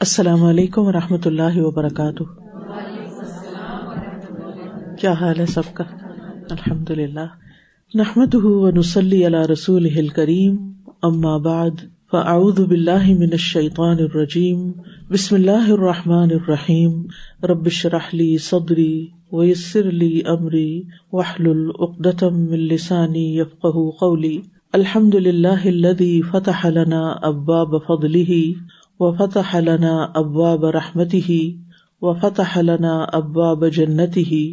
السلام علیکم و رحمۃ اللہ وبرکاتہ۔ کیا حال ہے سب کا؟ الحمد للہ نحمد نسلی اللہ رسول کریم ام بعد، فاعوذ باللہ من الشیطان الرجیم۔ بسم اللہ الرحمٰن الرحیم۔ ربش رحلی صدری ویسر علی عمری وحل العقدم السانی یفق قولی۔ الحمد للہ الذي فتح لنا ابواب فضله وفتح لنا ابواب رحمته، وفتح لنا ابواب جنته،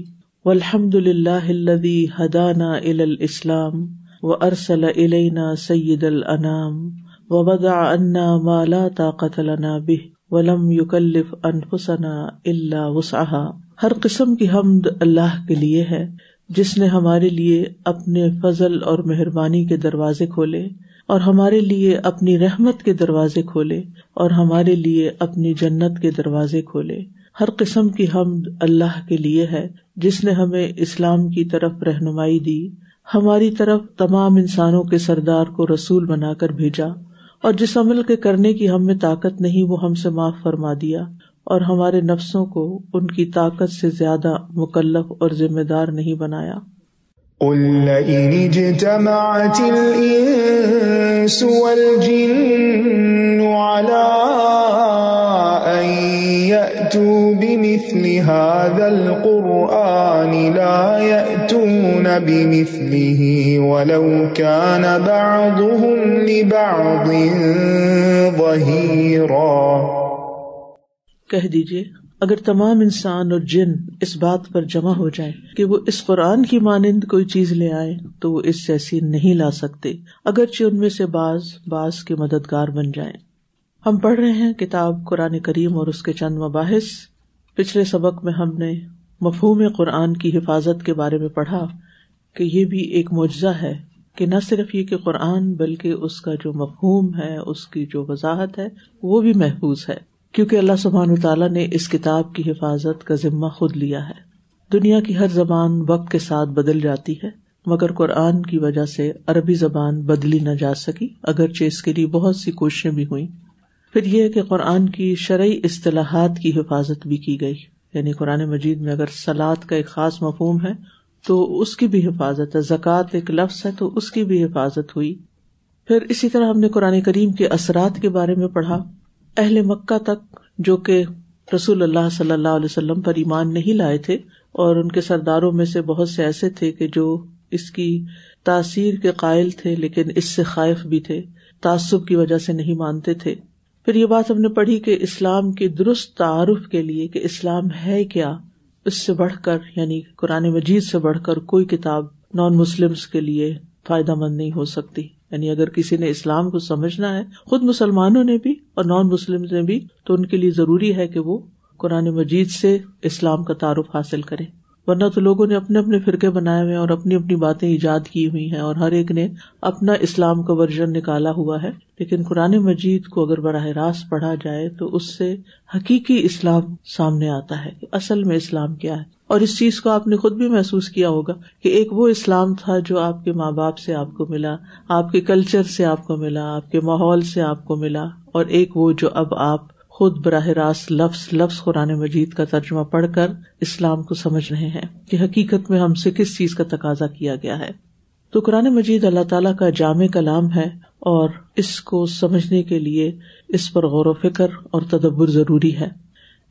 والحمد لله الذي هدانا الى الاسلام وارسل الينا سيد الانام وبدع عنا ما لا طاقة لنا به، ولم يكلف انفسنا الا وسعها۔ ہر قسم کی حمد اللہ کے لیے ہے، جس نے ہمارے لیے اپنے فضل اور مہربانی کے دروازے کھولے اور ہمارے لیے اپنی رحمت کے دروازے کھولے اور ہمارے لیے اپنی جنت کے دروازے کھولے۔ ہر قسم کی حمد اللہ کے لیے ہے، جس نے ہمیں اسلام کی طرف رہنمائی دی۔ ہماری طرف تمام انسانوں کے سردار کو رسول بنا کر بھیجا۔ اور جس عمل کے کرنے کی ہم میں طاقت نہیں، وہ ہم سے معاف فرما دیا۔ اور ہمارے نفسوں کو ان کی طاقت سے زیادہ مکلف اور ذمہ دار نہیں بنایا۔ قل لئن اجتمعت الإنس والجن على أن يأتوا بمثل هذا القرآن لا يأتون بمثله ولو كان بعضهم لبعض ظهيرا۔ کہہ دیجیے اگر تمام انسان اور جن اس بات پر جمع ہو جائے کہ وہ اس قرآن کی مانند کوئی چیز لے آئے، تو وہ اس جیسی نہیں لا سکتے، اگرچہ ان میں سے بعض بعض کے مددگار بن جائیں۔ ہم پڑھ رہے ہیں کتاب قرآن کریم اور اس کے چند مباحث۔ پچھلے سبق میں ہم نے مفہوم قرآن کی حفاظت کے بارے میں پڑھا کہ یہ بھی ایک معجزہ ہے کہ نہ صرف یہ کہ قرآن بلکہ اس کا جو مفہوم ہے، اس کی جو وضاحت ہے، وہ بھی محفوظ ہے۔ کیونکہ اللہ سبحان تعالیٰ نے اس کتاب کی حفاظت کا ذمہ خود لیا ہے۔ دنیا کی ہر زبان وقت کے ساتھ بدل جاتی ہے، مگر قرآن کی وجہ سے عربی زبان بدلی نہ جا سکی، اگرچہ اس کے لیے بہت سی کوششیں بھی ہوئی پھر یہ کہ قرآن کی شرعی اصطلاحات کی حفاظت بھی کی گئی۔ یعنی قرآن مجید میں اگر سلاد کا ایک خاص مفہوم ہے، تو اس کی بھی حفاظت ہے۔ زکوٰۃ ایک لفظ ہے، تو اس کی بھی حفاظت ہوئی۔ پھر اسی طرح ہم نے قرآن کریم کے اثرات کے بارے میں پڑھا۔ اہل مکہ تک جو کہ رسول اللہ صلی اللہ علیہ وسلم پر ایمان نہیں لائے تھے اور ان کے سرداروں میں سے بہت سے ایسے تھے کہ جو اس کی تاثیر کے قائل تھے لیکن اس سے خائف بھی تھے، تعصب کی وجہ سے نہیں مانتے تھے۔ پھر یہ بات ہم نے پڑھی کہ اسلام کی درست تعارف کے لیے کہ اسلام ہے کیا، اس سے بڑھ کر یعنی قرآن مجید سے بڑھ کر کوئی کتاب نان مسلم کے لیے فائدہ مند نہیں ہو سکتی۔ یعنی اگر کسی نے اسلام کو سمجھنا ہے، خود مسلمانوں نے بھی اور نان مسلم نے بھی، تو ان کے لیے ضروری ہے کہ وہ قرآن مجید سے اسلام کا تعارف حاصل کرے ورنہ تو لوگوں نے اپنے اپنے فرقے بنائے ہوئے اور اپنی اپنی باتیں ایجاد کی ہوئی ہیں اور ہر ایک نے اپنا اسلام کا ورژن نکالا ہوا ہے۔ لیکن قرآن مجید کو اگر براہ راست پڑھا جائے تو اس سے حقیقی اسلام سامنے آتا ہے کہ اصل میں اسلام کیا ہے۔ اور اس چیز کو آپ نے خود بھی محسوس کیا ہوگا کہ ایک وہ اسلام تھا جو آپ کے ماں باپ سے آپ کو ملا، آپ کے کلچر سے آپ کو ملا، آپ کے ماحول سے آپ کو ملا، اور ایک وہ جو اب آپ خود براہ راست لفظ لفظ قرآن مجید کا ترجمہ پڑھ کر اسلام کو سمجھ رہے ہیں کہ حقیقت میں ہم سے کس چیز کا تقاضا کیا گیا ہے۔ تو قرآن مجید اللہ تعالیٰ کا جامع کلام ہے اور اس کو سمجھنے کے لیے اس پر غور و فکر اور تدبر ضروری ہے۔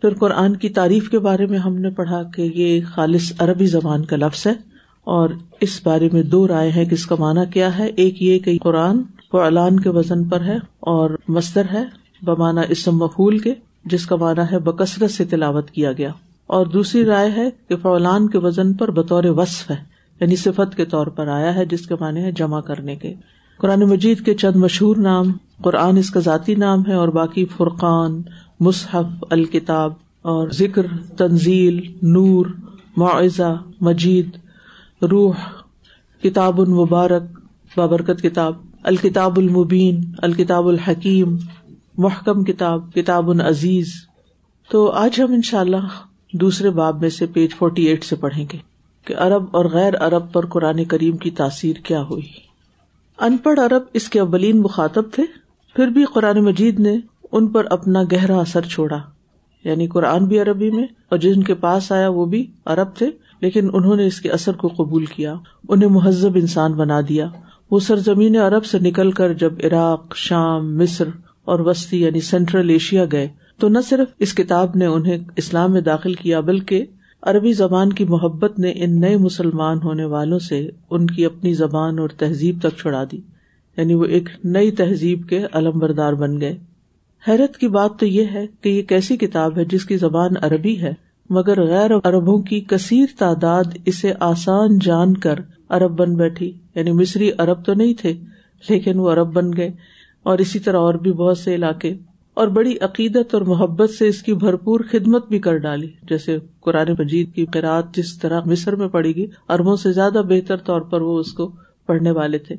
پھر قرآن کی تعریف کے بارے میں ہم نے پڑھا کہ یہ خالص عربی زبان کا لفظ ہے اور اس بارے میں دو رائے ہے کہ اس کا معنی کیا ہے۔ ایک یہ کہ قرآن اعلان کے وزن پر ہے اور مستر ہے بمانا اسم مفول کے، جس کا معنی ہے بکثرت سے تلاوت کیا گیا۔ اور دوسری رائے ہے کہ فعلان کے وزن پر بطور وصف ہے یعنی صفت کے طور پر آیا ہے، جس کے معنی ہے جمع کرنے کے۔ قرآن مجید کے چند مشہور نام، قرآن اس کا ذاتی نام ہے اور باقی فرقان مصحف، الکتاب اور ذکر، تنزیل، نور معاوضہ مجید، روح، کتاب المبارک بابرکت کتاب، الکتاب المبین، الکتاب الحکیم، محکم کتاب کتاب العزیز۔ تو آج ہم ان شاء اللہ دوسرے باب میں سے پیج فورٹی ایٹ سے پڑھیں گے کہ ارب اور غیر ارب پر قرآن کریم کی تاثیر کیا ہوئی۔ ان پڑھ ارب اس کے اولین مخاطب تھے، پھر بھی قرآن مجید نے ان پر اپنا گہرا اثر چھوڑا۔ یعنی قرآن بھی عربی میں اور جن کے پاس آیا وہ بھی عرب تھے، لیکن انہوں نے اس کے اثر کو قبول کیا، انہیں مہذب انسان بنا دیا۔ وہ سرزمین عرب سے نکل کر جب عراق، شام، مصر اور وسطی یعنی سینٹرل ایشیا گئے، تو نہ صرف اس کتاب نے انہیں اسلام میں داخل کیا، بلکہ عربی زبان کی محبت نے ان نئے مسلمان ہونے والوں سے ان کی اپنی زبان اور تہذیب تک چھڑا دی۔ یعنی وہ ایک نئی تہذیب کے علم بردار بن گئے۔ حیرت کی بات تو یہ ہے کہ یہ کیسی کتاب ہے جس کی زبان عربی ہے، مگر غیر اربوں کی کثیر تعداد اسے آسان جان کر ارب بن بیٹھی۔ یعنی مصری ارب تو نہیں تھے، لیکن وہ ارب بن گئے۔ اور اسی طرح اور بھی بہت سے علاقے۔ اور بڑی عقیدت اور محبت سے اس کی بھرپور خدمت بھی کر ڈالی۔ جیسے قرآن مجید کی قرآد جس طرح مصر میں پڑے گی اربوں سے زیادہ بہتر طور پر وہ اس کو پڑھنے والے تھے۔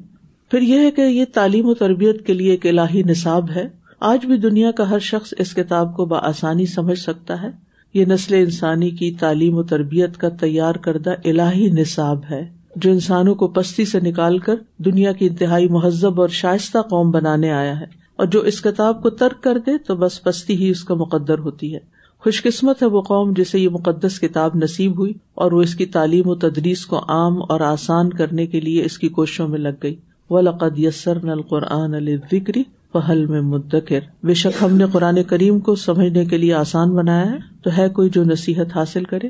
پھر یہ ہے کہ یہ تعلیم و تربیت کے لیے ایک الہی نصاب ہے۔ آج بھی دنیا کا ہر شخص اس کتاب کو بآسانی سمجھ سکتا ہے۔ یہ نسل انسانی کی تعلیم و تربیت کا تیار کردہ الہی نصاب ہے، جو انسانوں کو پستی سے نکال کر دنیا کی انتہائی مہذب اور شائستہ قوم بنانے آیا ہے۔ اور جو اس کتاب کو ترک کر دے تو بس پستی ہی اس کا مقدر ہوتی ہے۔ خوش قسمت ہے وہ قوم جسے یہ مقدس کتاب نصیب ہوئی اور وہ اس کی تعلیم و تدریس کو عام اور آسان کرنے کے لیے اس کی کوششوں میں لگ گئی۔ و لقد یسر نل قرآن پہل میں مدکر۔ بے شک ہم نے قرآن کریم کو سمجھنے کے لیے آسان بنایا ہے۔ تو ہے کوئی جو نصیحت حاصل کرے؟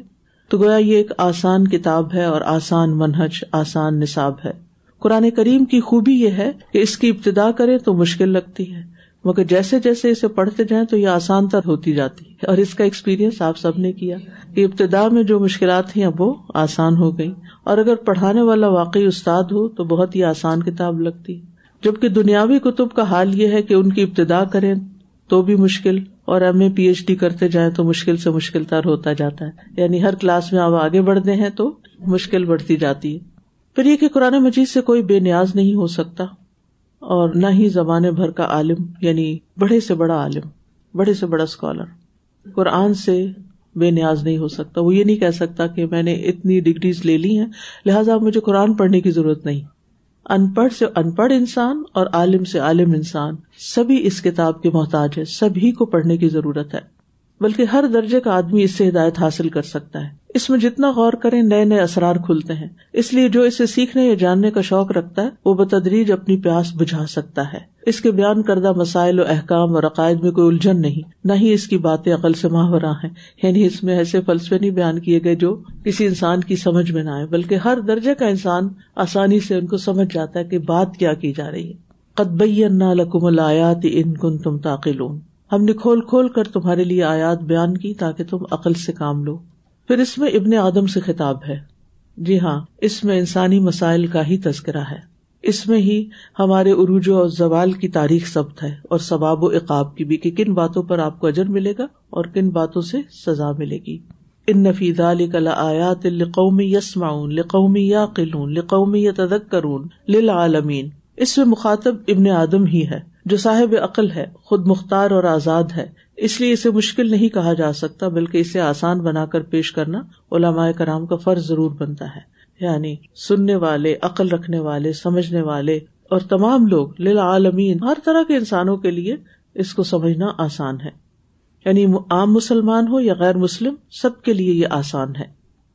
تو گویا یہ ایک آسان کتاب ہے اور آسان منہج، آسان نصاب ہے۔ قرآن کریم کی خوبی یہ ہے کہ اس کی ابتدا کرے تو مشکل لگتی ہے۔ مگر جیسے جیسے اسے پڑھتے جائیں تو یہ آسان تر ہوتی جاتی ہے۔ اور اس کا ایکسپیرئنس آپ سب نے کیا کہ ابتدا میں جو مشکلات تھیں اب وہ آسان ہو گئی اور اگر پڑھانے والا واقعی استاد ہو تو بہت ہی آسان کتاب لگتی جبکہ دنیاوی کتب کا حال یہ ہے کہ ان کی ابتدا کریں تو بھی مشکل اور M A P H D کرتے جائیں تو مشکل سے مشکل تر ہوتا جاتا ہے۔ یعنی ہر کلاس میں آپ آگے بڑھتے ہیں تو مشکل بڑھتی جاتی ہے۔ پھر یہ کہ قرآن مجید سے کوئی بے نیاز نہیں ہو سکتا اور نہ ہی زمانے بھر کا عالم یعنی بڑے سے بڑا عالم بڑے سے بڑا اسکالر قرآن سے بے نیاز نہیں ہو سکتا۔ وہ یہ نہیں کہہ سکتا کہ میں نے اتنی ڈگریز لے لی ہیں، لہٰذا مجھے قرآن پڑھنے کی ضرورت نہیں۔ ان پڑھ سے ان پڑھ انسان اور عالم سے عالم انسان۔ سبھی اس کتاب کے محتاج ہے سبھی کو پڑھنے کی ضرورت ہے۔ بلکہ ہر درجے کا آدمی اس سے ہدایت حاصل کر سکتا ہے۔ اس میں جتنا غور کریں، نئے نئے اثرار کھلتے ہیں۔ اس لیے جو اسے سیکھنے یا جاننے کا شوق رکھتا ہے، وہ بتدریج اپنی پیاس بجھا سکتا ہے۔ اس کے بیان کردہ مسائل و احکام اور عقائد میں کوئی الجھن نہیں۔ نہ ہی اس کی باتیں عقل سے ماہورہ ہیں۔ یعنی اس میں ایسے فلسفے نہیں بیان کیے گئے جو کسی انسان کی سمجھ میں نہ آئے، بلکہ ہر درجے کا انسان آسانی سے ان کو سمجھ جاتا ہے کہ بات کیا کی جا رہی ہے۔ قطبی لکم الیات ان کن تم تاقلون ہم نے کھول کھول کر تمہارے لیے آیات بیان کی تاکہ تم عقل سے کام لو۔ پھر اس میں ابن آدم سے خطاب ہے۔ جی ہاں اس میں انسانی مسائل کا ہی تذکرہ ہے۔ اس میں ہی ہمارے عروج و زوال کی تاریخ ضبط ہے اور ثواب و اقاب کی بھی کہ کن باتوں پر آپ کو اجر ملے گا اور کن باتوں سے سزا ملے گی۔ ان نفید علی آیات لقومی یسماؤن لقومی یا قلون لقومی یا تدک کرون للعالمین۔ اس میں مخاطب ابن آدم ہی ہے۔ جو صاحب عقل ہے، خود مختار اور آزاد ہے۔ اس لیے اسے مشکل نہیں کہا جا سکتا، بلکہ اسے آسان بنا کر پیش کرنا علماء کرام کا فرض ضرور بنتا ہے۔ یعنی سننے والے، عقل رکھنے والے، سمجھنے والے اور تمام لوگ للعالمین، ہر طرح کے انسانوں کے لیے اس کو سمجھنا آسان ہے۔ یعنی عام مسلمان ہو یا غیر مسلم، سب کے لیے یہ آسان ہے۔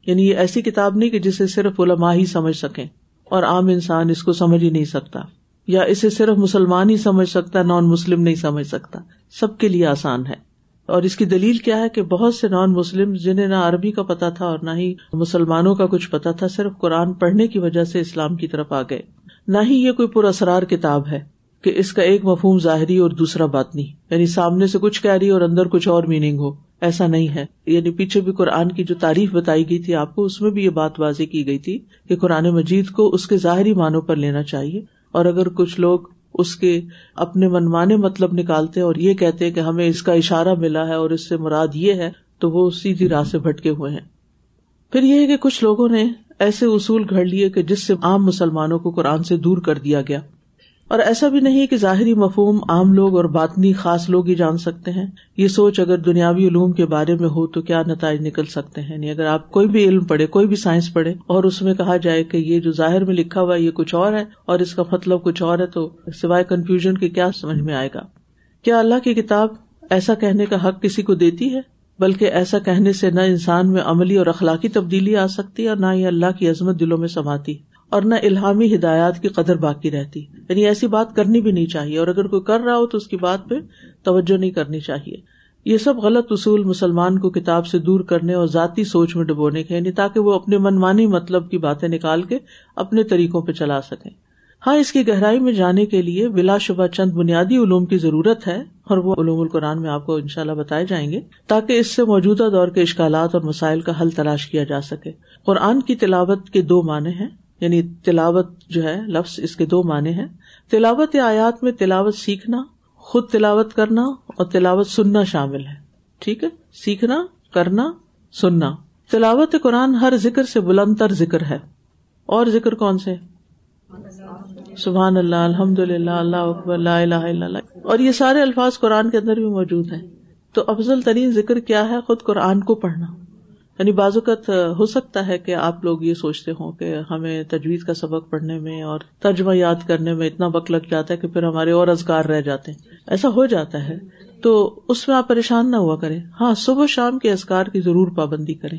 یعنی یہ ایسی کتاب نہیں کہ جسے صرف علماء ہی سمجھ سکیں اور عام انسان اس کو سمجھ ہی نہیں سکتا۔ یا اسے صرف مسلمان ہی سمجھ سکتا نان مسلم نہیں سمجھ سکتا۔ سب کے لیے آسان ہے۔ اور اس کی دلیل کیا ہے کہ بہت سے نان مسلم جنہیں نہ عربی کا پتا تھا اور نہ ہی مسلمانوں کا کچھ پتا تھا، صرف قرآن پڑھنے کی وجہ سے اسلام کی طرف آ گئے۔ نہ ہی یہ کوئی پراسرار کتاب ہے کہ اس کا ایک مفہوم ظاہری اور دوسرا بات نہیں یعنی سامنے سے کچھ کہہ رہی اور اندر کچھ اور میننگ ہو۔ ایسا نہیں ہے۔ یعنی پیچھے بھی قرآن کی جو تعریف بتائی گئی تھی، آپ کو اس میں بھی یہ بات واضح کی گئی تھی کہ قرآن مجید کو اس کے ظاہری معنوں پر لینا چاہیے۔ اور اگر کچھ لوگ اس کے اپنے منمانے مطلب نکالتے اور یہ کہتے کہ ہمیں اس کا اشارہ ملا ہے اور اس سے مراد یہ ہے، تو وہ سیدھی راہ سے بھٹکے ہوئے ہیں۔ پھر یہ ہے کہ کچھ لوگوں نے ایسے اصول گھڑ لیے کہ جس سے عام مسلمانوں کو قرآن سے دور کر دیا گیا۔ اور ایسا بھی نہیں کہ ظاہری مفہوم عام لوگ اور باطنی خاص لوگ ہی جان سکتے ہیں۔ یہ سوچ اگر دنیاوی علوم کے بارے میں ہو تو کیا نتائج نکل سکتے ہیں؟ یعنی اگر آپ کوئی بھی علم پڑھے، کوئی بھی سائنس پڑھے اور اس میں کہا جائے کہ یہ جو ظاہر میں لکھا ہوا یہ کچھ اور ہے اور اس کا مطلب کچھ اور ہے تو سوائے کنفیوژن کے کیا سمجھ میں آئے گا؟ کیا اللہ کی کتاب ایسا کہنے کا حق کسی کو دیتی ہے؟ بلکہ ایسا کہنے سے نہ انسان میں عملی اور اخلاقی تبدیلی آ سکتی ہے اور نہ ہی اللہ کی عظمت دلوں میں سماتی۔ ہے اور نہ الحامی ہدایات کی قدر باقی رہتی۔ یعنی ایسی بات کرنی بھی نہیں چاہیے، اور اگر کوئی کر رہا ہو تو اس کی بات پہ توجہ نہیں کرنی چاہیے۔ یہ سب غلط اصول مسلمان کو کتاب سے دور کرنے اور ذاتی سوچ میں ڈبونے کے یعنی تاکہ وہ اپنے منمانی مطلب کی باتیں نکال کے اپنے طریقوں پہ چلا سکیں۔ ہاں اس کی گہرائی میں جانے کے لیے بلا شبہ چند بنیادی علوم کی ضرورت ہے، اور وہ علوم القرآن میں آپ کو ان شاء اللہ بتائے جائیں گے، تاکہ اس سے موجودہ دور کے اشکالات اور مسائل کا حل تلاش کیا جا سکے۔ قرآن کی تلاوت کے دو معنی ہیں۔ یعنی تلاوت جو ہے، لفظ اس کے دو معنی ہیں۔ تلاوت آیات میں تلاوت سیکھنا، خود تلاوت کرنا اور تلاوت سننا شامل ہے۔ ٹھیک ہے؟ سیکھنا، کرنا، سننا۔ تلاوت قرآن ہر ذکر سے بلند تر ذکر ہے۔ اور ذکر کون سے؟ سبحان اللہ الحمد للہ اللہ اکبر اللہ الہ الا اللہ۔ اور یہ سارے الفاظ قرآن کے اندر بھی موجود ہیں۔ تو افضل ترین ذکر کیا ہے؟ خود قرآن کو پڑھنا۔ یعنی بعض اوقات ہو سکتا ہے کہ آپ لوگ یہ سوچتے ہوں کہ ہمیں تجویز کا سبق پڑھنے میں اور ترجمہ یاد کرنے میں اتنا وقت لگ جاتا ہے کہ پھر ہمارے اور ازگار رہ جاتے ہیں۔ ایسا ہو جاتا ہے۔ تو اس میں آپ پریشان نہ ہوا کریں۔ ہاں صبح شام کے ازگار کی ضرور پابندی کریں۔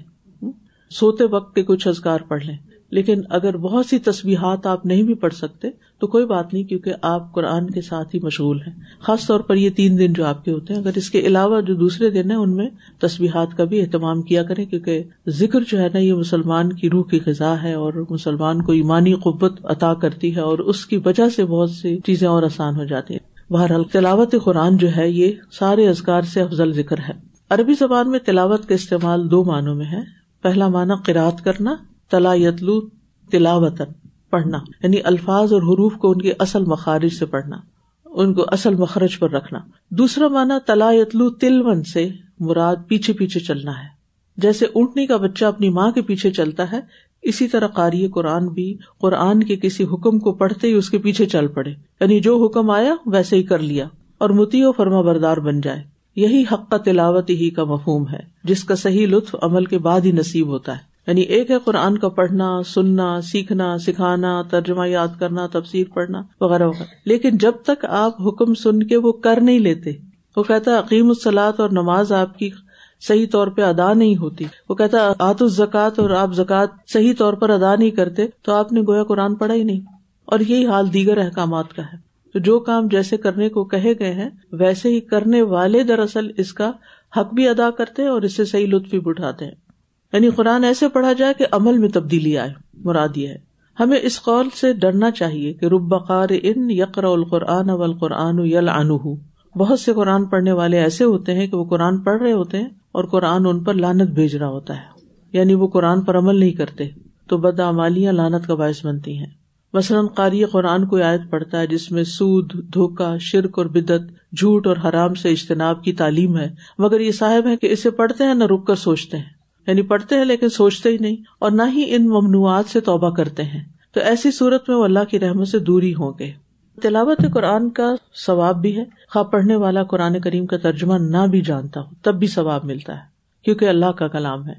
سوتے وقت کے کچھ ازگار پڑھ لیں۔ لیکن اگر بہت سی تصویرات آپ نہیں بھی پڑھ سکتے، تو کوئی بات نہیں، کیونکہ آپ قرآن کے ساتھ ہی مشغول ہیں۔ خاص طور پر یہ تین دن جو آپ کے ہوتے ہیں، اگر اس کے علاوہ جو دوسرے دن ہیں، ان میں تصویرات کا بھی اہتمام کیا کریں، کیونکہ ذکر جو ہے نا، یہ مسلمان کی روح کی غذا ہے اور مسلمان کو ایمانی قوت عطا کرتی ہے اور اس کی وجہ سے بہت سی چیزیں اور آسان ہو جاتی ہیں۔ بہرحال تلاوت قرآن جو ہے، یہ سارے ازگار سے افضل ذکر ہے۔ عربی زبان میں تلاوت کا استعمال دو معنوں میں ہے۔ پہلا معنی قرآت کرنا تلا یتلو تلاوتن پڑھنا یعنی الفاظ اور حروف کو ان کے اصل مخارج سے پڑھنا، ان کو اصل مخرج پر رکھنا۔ دوسرا مانا تلا یتلو تلون سے مراد پیچھے پیچھے چلنا ہے۔ جیسے اونٹنی کا بچہ اپنی ماں کے پیچھے چلتا ہے، اسی طرح قاری قرآن بھی قرآن کے کسی حکم کو پڑھتے ہی اس کے پیچھے چل پڑے۔ یعنی جو حکم آیا، ویسے ہی کر لیا اور متی و فرما بردار بن جائے۔ یہی حق کا تلاوت ہی کا مفہوم ہے، جس کا صحیح لطف عمل کے بعد ہی نصیب ہوتا ہے۔ یعنی ایک ہے قرآن کا پڑھنا، سننا، سیکھنا، سکھانا، ترجمہ یاد کرنا، تفسیر پڑھنا، وغیرہ وغیرہ۔ لیکن جب تک آپ حکم سن کے وہ کر نہیں لیتے، وہ کہتا عقیم السلاط اور نماز آپ کی صحیح طور پہ ادا نہیں ہوتی۔ وہ کہتا آت الزکات اور آپ زکات صحیح طور پر ادا نہیں کرتے، تو آپ نے گویا قرآن پڑھا ہی نہیں۔ اور یہی حال دیگر احکامات کا ہے۔ تو جو کام جیسے کرنے کو کہے گئے ہیں، ویسے ہی کرنے والے دراصل اس کا حق بھی ادا کرتے اور اس سے صحیح لطف بھی اٹھاتے ہیں۔ یعنی قرآن ایسے پڑھا جائے کہ عمل میں تبدیلی آئے، مراد یہ ہے۔ ہمیں اس قول سے ڈرنا چاہیے کہ رب بقار ان یقر القرآن اول قرآن یل بہت سے قرآن پڑھنے والے ایسے ہوتے ہیں کہ وہ قرآن پڑھ رہے ہوتے ہیں اور قرآن ان پر لانت بھیج رہا ہوتا ہے۔ یعنی وہ قرآن پر عمل نہیں کرتے، تو بدعمالیاں لانت کا باعث بنتی ہیں۔ مثلاً قاری قرآن کو آیت پڑھتا ہے جس میں سود دھوکا شرک اور بدت جھوٹ اور حرام سے اجتناب کی تعلیم ہے، مگر یہ صاحب ہے کہ اسے پڑھتے ہیں نہ رک کر سوچتے ہیں۔ یعنی پڑھتے ہیں لیکن سوچتے ہی نہیں اور نہ ہی ان ممنوعات سے توبہ کرتے ہیں۔ تو ایسی صورت میں وہ اللہ کی رحمت سے دوری ہوں گے۔ تلاوت قرآن کا ثواب بھی ہے۔ خواہ پڑھنے والا قرآن کریم کا ترجمہ نہ بھی جانتا ہو، تب بھی ثواب ملتا ہے، کیونکہ اللہ کا کلام ہے۔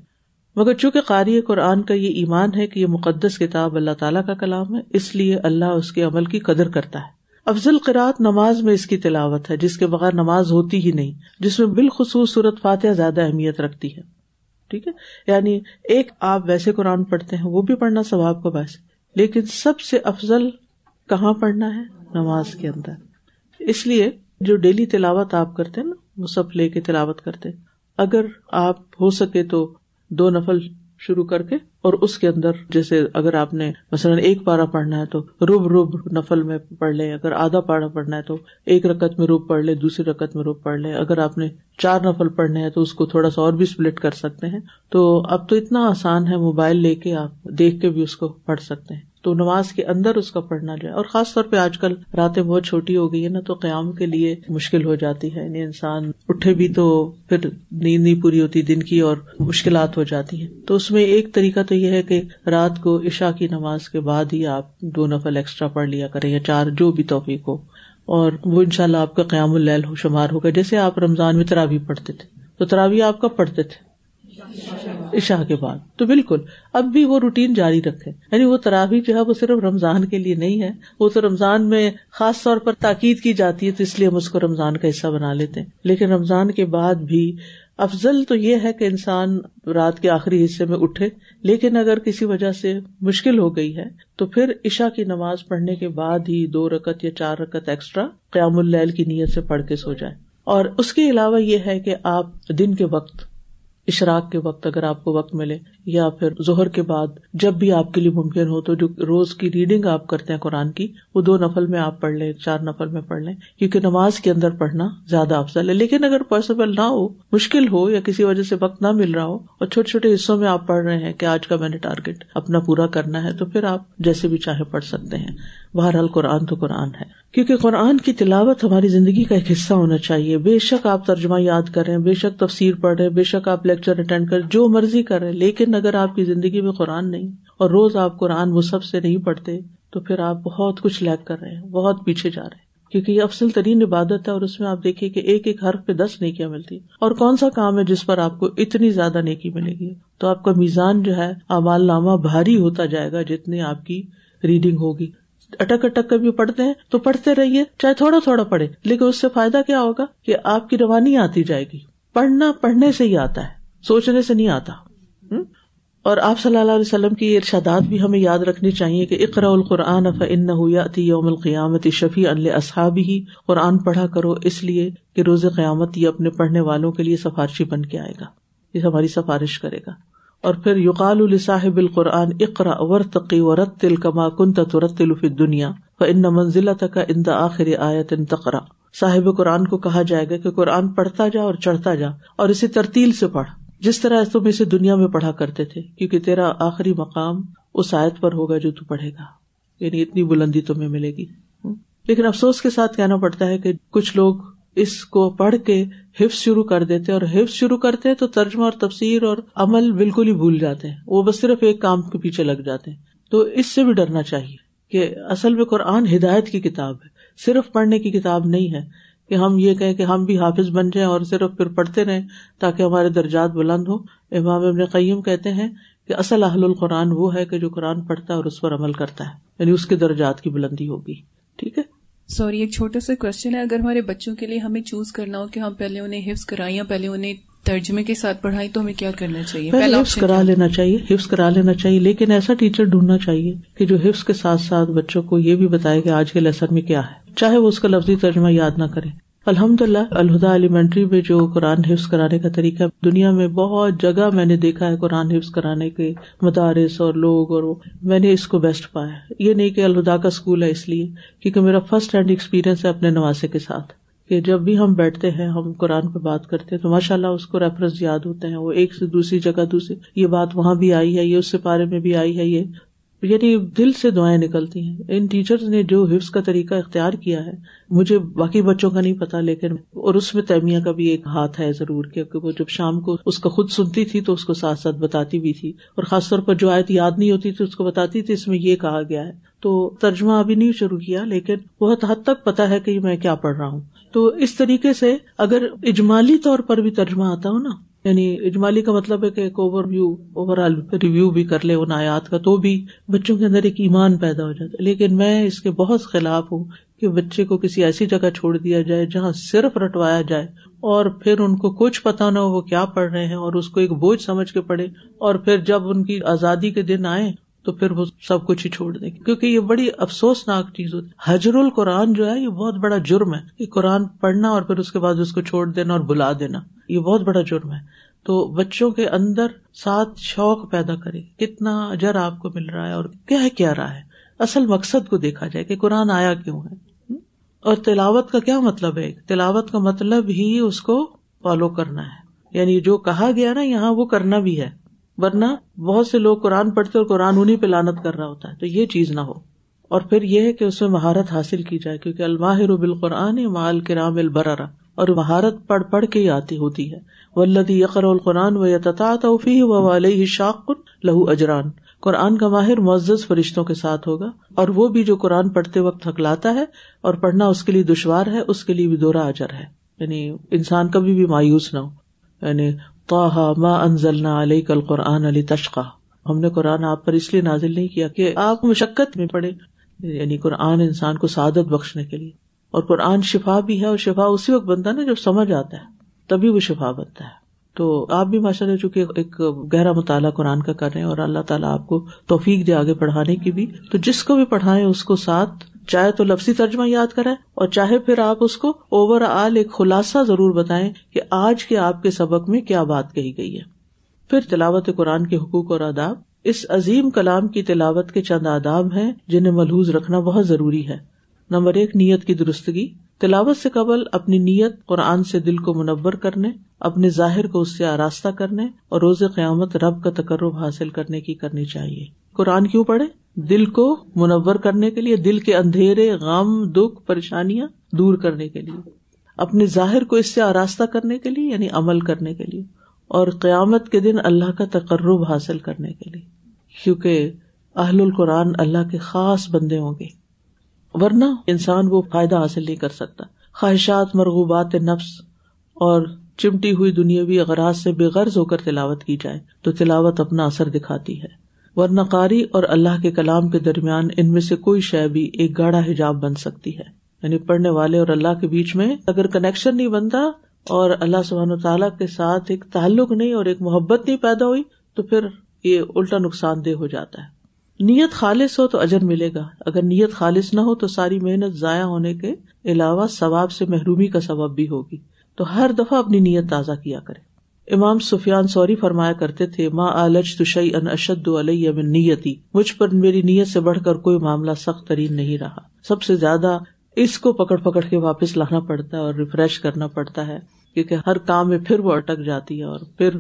مگر چونکہ قاری قرآن کا یہ ایمان ہے کہ یہ مقدس کتاب اللہ تعالیٰ کا کلام ہے، اس لیے اللہ اس کے عمل کی قدر کرتا ہے۔ افضل قرآت نماز میں اس کی تلاوت ہے، جس کے بغیر نماز ہوتی ہی نہیں، جس میں بالخصوص صورت فاتح زیادہ اہمیت رکھتی ہے۔ ٹھیک ہے؟ یعنی ایک آپ ویسے قرآن پڑھتے ہیں، وہ بھی پڑھنا ثواب کا باعث لیکن سب سے افضل کہاں پڑھنا ہے؟ نماز کے اندر۔ اس لیے جو ڈیلی تلاوت آپ کرتے نا، وہ سب لے کے تلاوت کرتے اگر آپ ہو سکے تو دو نفل شروع کر کے اور اس کے اندر جیسے اگر آپ نے مثلاً ایک پارا پڑھنا ہے تو روب روب نفل میں پڑھ لے اگر آدھا پارا پڑھنا ہے تو ایک رقط میں روب پڑھ لے دوسری رقط میں روب پڑھ لے اگر آپ نے چار نفل پڑھنے ہیں تو اس کو تھوڑا سا اور بھی سپلٹ کر سکتے ہیں۔ تو اب تو اتنا آسان ہے موبائل لے کے آپ دیکھ کے بھی اس کو پڑھ سکتے ہیں۔ تو نماز کے اندر اس کا پڑھنا جائے اور خاص طور پہ آج کل راتیں بہت چھوٹی ہو گئی ہے نا تو قیام کے لیے مشکل ہو جاتی ہے۔ یعنی انسان اٹھے بھی تو پھر نیند نہیں پوری ہوتی، دن کی اور مشکلات ہو جاتی ہیں۔ تو اس میں ایک طریقہ تو یہ ہے کہ رات کو عشا کی نماز کے بعد ہی آپ دو نفل ایکسٹرا پڑھ لیا کریں یا چار، جو بھی توفیق ہو۔ اور وہ ان شاء اللہ آپ کا قیام العل ہو، شمار ہوگا۔ جیسے آپ رمضان میں تراوی پڑھتے تھے، تو تراوی آپ کب پڑھتے تھے۔ عشاء کے بعد۔ تو بالکل، اب بھی وہ روٹین جاری رکھے۔ یعنی وہ تراوی جو ہے وہ صرف رمضان کے لیے نہیں ہے۔ وہ تو رمضان میں خاص طور پر تاکید کی جاتی ہے، تو اس لیے ہم اس کو رمضان کا حصہ بنا لیتے ہیں۔ لیکن رمضان کے بعد بھی افضل تو یہ ہے کہ انسان رات کے آخری حصے میں اٹھے۔ لیکن اگر کسی وجہ سے مشکل ہو گئی ہے، تو پھر عشا کی نماز پڑھنے کے بعد ہی دو رکت یا چار رکت ایکسٹرا قیام اللیل کی نیت سے پڑھ کے سو جائے اور اس کے علاوہ یہ ہے کہ آپ دن کے وقت اشراق کے وقت اگر آپ کو وقت ملے یا پھر ظہر کے بعد جب بھی آپ کے لیے ممکن ہو تو جو روز کی ریڈنگ آپ کرتے ہیں قرآن کی، وہ دو نفل میں آپ پڑھ لیں، چار نفل میں پڑھ لیں، کیونکہ نماز کے اندر پڑھنا زیادہ افضل ہے۔ لیکن اگر پاسبل نہ ہو، مشکل ہو یا کسی وجہ سے وقت نہ مل رہا ہو اور چھوٹے چھوٹے حصوں میں آپ پڑھ رہے ہیں کہ آج کا میں نے ٹارگیٹ اپنا پورا کرنا ہے، تو پھر آپ جیسے بھی چاہے پڑھ سکتے ہیں۔ بہرحال قرآن تو قرآن ہے۔ کیونکہ قرآن کی تلاوت ہماری زندگی کا ایک حصہ ہونا چاہیے۔ بے شک آپ ترجمہ یاد کر رہے ہیں، بے شک تفسیر پڑھ رہے بے شک آپ لیکچر اٹینڈ کر جو مرضی کر رہے لیکن اگر آپ کی زندگی میں قرآن نہیں اور روز آپ قرآن وہ سب سے نہیں پڑھتے، تو پھر آپ بہت کچھ لیک کر رہے ہیں، بہت پیچھے جا رہے ہیں۔ کیونکہ یہ افسل ترین عبادت ہے اور اس میں آپ دیکھیے کہ ایک ایک حرف پہ دس نیکیاں ملتی اور کون سا کام ہے جس پر آپ کو اتنی زیادہ نیکی ملے گی؟ تو آپ کا میزان جو ہے امال نامہ بھاری ہوتا جائے گا جتنی آپ کی ریڈنگ ہوگی۔ اٹک اٹک کر بھی پڑھتے ہیں تو پڑھتے رہیے، چاہے تھوڑا تھوڑا پڑھے، لیکن اس سے فائدہ کیا ہوگا کہ آپ کی روانی آتی جائے گی۔ پڑھنا پڑھنے سے ہی آتا ہے، سوچنے سے نہیں آتا۔ اور آپ صلی اللہ علیہ وسلم کی ارشادات بھی ہمیں یاد رکھنی چاہیے کہ اقرا القرآن ان یوم القیامت شفیع الصحاب ہی قرآن پڑھا کرو اس لیے کہ روز قیامت یہ اپنے پڑھنے والوں کے لیے سفارشی بن کے آئے گا۔ یہ ہماری سفارش کرے گا۔ اور پھر یقال الصاحب القرآن اقرا ورتقی ورت کما کن ترت الف دنیا و ان منزلہ تک ان آخر آیت ان تقرا صاحب قرآن کو کہا جائے گا کہ قرآن پڑھتا جا اور چڑھتا جا، اور اسی ترتیل سے پڑھ۔ جس طرح تم اسے دنیا میں پڑھا کرتے تھے، کیونکہ تیرا آخری مقام اس آیت پر ہوگا جو تو پڑھے گا۔ یعنی اتنی بلندی تمہیں ملے گی۔ لیکن افسوس کے ساتھ کہنا پڑتا ہے کہ کچھ لوگ اس کو پڑھ کے حفظ شروع کر دیتے اور حفظ شروع کرتے تو ترجمہ اور تفسیر اور عمل بالکل ہی بھول جاتے ہیں۔ وہ بس صرف ایک کام کے پیچھے لگ جاتے ہیں۔ تو اس سے بھی ڈرنا چاہیے کہ اصل میں قرآن ہدایت کی کتاب ہے۔ صرف پڑھنے کی کتاب نہیں ہے کہ ہم یہ کہیں کہ ہم بھی حافظ بن جائیں اور صرف پھر پڑھتے رہیں تاکہ ہمارے درجات بلند ہو امام ابن قیم کہتے ہیں کہ اصل اہل القرآن وہ ہے کہ جو قرآن پڑھتا ہے اور اس پر عمل کرتا ہے۔ یعنی اس کے درجات کی بلندی ہوگی۔ ٹھیک ہے؟ سوری ایک چھوٹا سا کوشچن ہے۔ اگر ہمارے بچوں کے لیے ہمیں چوز کرنا ہو کہ ہم پہلے انہیں حفظ کرائیں یا پہلے انہیں ترجمے کے ساتھ پڑھائی تو ہمیں کیا کرنا چاہیے؟ پہلے حفظ کرا لینا چاہیے حفظ کرا لینا چاہیے لیکن ایسا ٹیچر ڈھونڈنا چاہیے کہ جو حفظ کے ساتھ ساتھ بچوں کو یہ بھی بتائے کہ آج کے لیسن میں کیا ہے۔ چاہے وہ اس کا لفظی ترجمہ یاد نہ کرے۔ الحمد للہ الہدا ایلیمنٹری میں جو قرآن حفظ کرانے کا طریقہ دنیا میں بہت جگہ میں نے دیکھا ہے قرآن حفظ کرانے کے مدارس اور لوگ اور میں نے اس کو بیسٹ پایا یہ نہیں کہ الہدا کا اسکول ہے اس لیے، کیونکہ میرا فرسٹ ہینڈ ایکسپیرئنس ہے اپنے نواسے کے ساتھ کہ جب بھی ہم بیٹھتے ہیں، ہم قرآن پہ بات کرتے ہیں تو ماشاء اللہ اس کو ریفرنس یاد ہوتے ہیں۔ وہ ایک سے دوسری جگہ دوسری، یہ بات وہاں بھی آئی ہے، یہ اس سے پارے میں بھی آئی ہے، یہ یعنی دل سے دعائیں نکلتی ہیں۔ ان ٹیچر نے جو حفظ کا طریقہ اختیار کیا ہے، مجھے باقی بچوں کا نہیں پتا، لیکن اور اس میں تیمیا کا بھی ایک ہاتھ ہے ضرور کیونکہ وہ جب شام کو اس کو خود سنتی تھی تو اس کو ساتھ ساتھ بتاتی بھی تھی۔ اور خاص طور پر جو آیت یاد نہیں ہوتی تھی، اس کو بتاتی تھی، اس میں یہ کہا گیا ہے۔ تو ترجمہ ابھی نہیں شروع کیا، لیکن بہت حد تک پتا ہے کہ میں کیا پڑھ رہا ہوں۔ تو اس طریقے سے اگر اجمالی طور پر بھی ترجمہ آتا ہو نا یعنی اجمالی کا مطلب ہے کہ ایک overview overall review بھی کر لے ان آیات کا، تو بھی بچوں کے اندر ایک ایمان پیدا ہو جاتا ہے۔ لیکن میں اس کے بہت خلاف ہوں کہ بچے کو کسی ایسی جگہ چھوڑ دیا جائے جہاں صرف رٹوایا جائے اور پھر ان کو کچھ پتا نہ ہو وہ کیا پڑھ رہے ہیں اور اس کو ایک بوجھ سمجھ کے پڑھے اور پھر جب ان کی آزادی کے دن آئے تو پھر وہ سب کچھ ہی چھوڑ دیں کیونکہ یہ بڑی افسوسناک چیز ہوتی ہے۔ حجر القرآن جو ہے، یہ بہت بڑا جرم ہے کہ قرآن پڑھنا اور پھر اس کے بعد اس کو چھوڑ دینا اور بلا دینا، یہ بہت بڑا جرم ہے۔ تو بچوں کے اندر ساتھ شوق پیدا کرے، کتنا اجر آپ کو مل رہا ہے اور کیا ہے کیا رہا ہے۔ اصل مقصد کو دیکھا جائے کہ قرآن آیا کیوں ہے۔ اور تلاوت کا کیا مطلب ہے؟ تلاوت کا مطلب ہی اس کو فالو کرنا ہے۔ یعنی جو کہا گیا نا، یہاں وہ کرنا بھی ہے۔ ورنہ بہت سے لوگ قرآن پڑھتے اور قرآن انہیں پہ لانت کر رہا ہوتا ہے۔ تو یہ چیز نہ ہو۔ اور پھر یہ ہے کہ اس میں مہارت حاصل کی جائے، کیونکہ الماہر بالقرآن مال کرام البرا اور مہارت پڑھ پڑھ کے ہی آتی ہوتی ہے۔ ولدی یقر القرآن و یتا توفی و علیہ شاق لہو اجران قرآن کا ماہر معزز فرشتوں کے ساتھ ہوگا۔ اور وہ بھی جو قرآن پڑھتے وقت تھکلاتا ہے اور پڑھنا اس کے لیے دشوار ہے، اس کے لیے بھی دورا اجر ہے۔ یعنی انسان کبھی بھی مایوس نہ ہو۔ یعنی توحا ما انزلنا علیہ کل قرآن علی تشقا ہم نے قرآن آپ پر اس لیے نازل نہیں کیا کہ آپ مشقت میں پڑے یعنی قرآن انسان کو سعادت بخشنے کے لیے۔ اور قرآن شفا بھی ہے اور شفا اسی وقت بنتا ہے نا جب سمجھ آتا ہے، تبھی وہ شفا بنتا ہے۔ تو آپ بھی ماشاء اللہ چونکہ ایک گہرا مطالعہ قرآن کا کر رہے ہیں اور اللہ تعالیٰ آپ کو توفیق دے آگے پڑھانے کی بھی۔ تو جس کو بھی پڑھائے اس کو ساتھ چاہے تو لفظی ترجمہ یاد کرائے اور چاہے پھر آپ اس کو اوور آل ایک خلاصہ ضرور بتائیں کہ آج کے آپ کے سبق میں کیا بات کہی گئی ہے۔ پھر تلاوت قرآن کے حقوق اور آداب۔ اس عظیم کلام کی تلاوت کے چند آداب ہیں جنہیں ملحوظ رکھنا بہت ضروری ہے۔ نمبر ایک، نیت کی درستگی۔ تلاوت سے قبل اپنی نیت قرآن سے دل کو منور کرنے، اپنے ظاہر کو اس سے آراستہ کرنے اور روز قیامت رب کا تقرب حاصل کرنے کی کرنی چاہیے۔ قرآن کیوں پڑھے دل کو منور کرنے کے لیے، دل کے اندھیرے، غم، دکھ، پریشانیاں دور کرنے کے لیے، اپنے ظاہر کو اس سے آراستہ کرنے کے لیے یعنی عمل کرنے کے لیے، اور قیامت کے دن اللہ کا تقرب حاصل کرنے کے لیے، کیونکہ اہل القرآن اللہ کے خاص بندے ہوں گے۔ ورنہ انسان وہ فائدہ حاصل نہیں کر سکتا۔ خواہشات، مرغوبات، نفس اور چمٹی ہوئی دنیاوی اغراض سے بے غرض ہو کر تلاوت کی جائے، تو تلاوت اپنا اثر دکھاتی ہے۔ ورنہ قاری اور اللہ کے کلام کے درمیان ان میں سے کوئی شے بھی ایک گاڑا حجاب بن سکتی ہے۔ یعنی پڑھنے والے اور اللہ کے بیچ میں اگر کنیکشن نہیں بنتا اور اللہ سبحان و تعالیٰ کے ساتھ ایک تعلق نہیں اور ایک محبت نہیں پیدا ہوئی تو پھر یہ الٹا نقصان دہ ہو جاتا ہے۔ نیت خالص ہو تو اجر ملے گا۔ اگر نیت خالص نہ ہو تو ساری محنت ضائع ہونے کے علاوہ ثواب سے محرومی کا سبب بھی ہوگی۔ تو ہر دفعہ اپنی نیت تازہ کیا کرے امام سفیان سوری فرمایا کرتے تھے ماں آلج تشئی ان اشد علیہ من نیتی مجھ پر میری نیت سے بڑھ کر کوئی معاملہ سخت ترین نہیں رہا۔ سب سے زیادہ اس کو پکڑ پکڑ کے واپس لانا پڑتا ہے اور ریفریش کرنا پڑتا ہے، کیونکہ ہر کام میں پھر وہ اٹک جاتی ہے اور پھر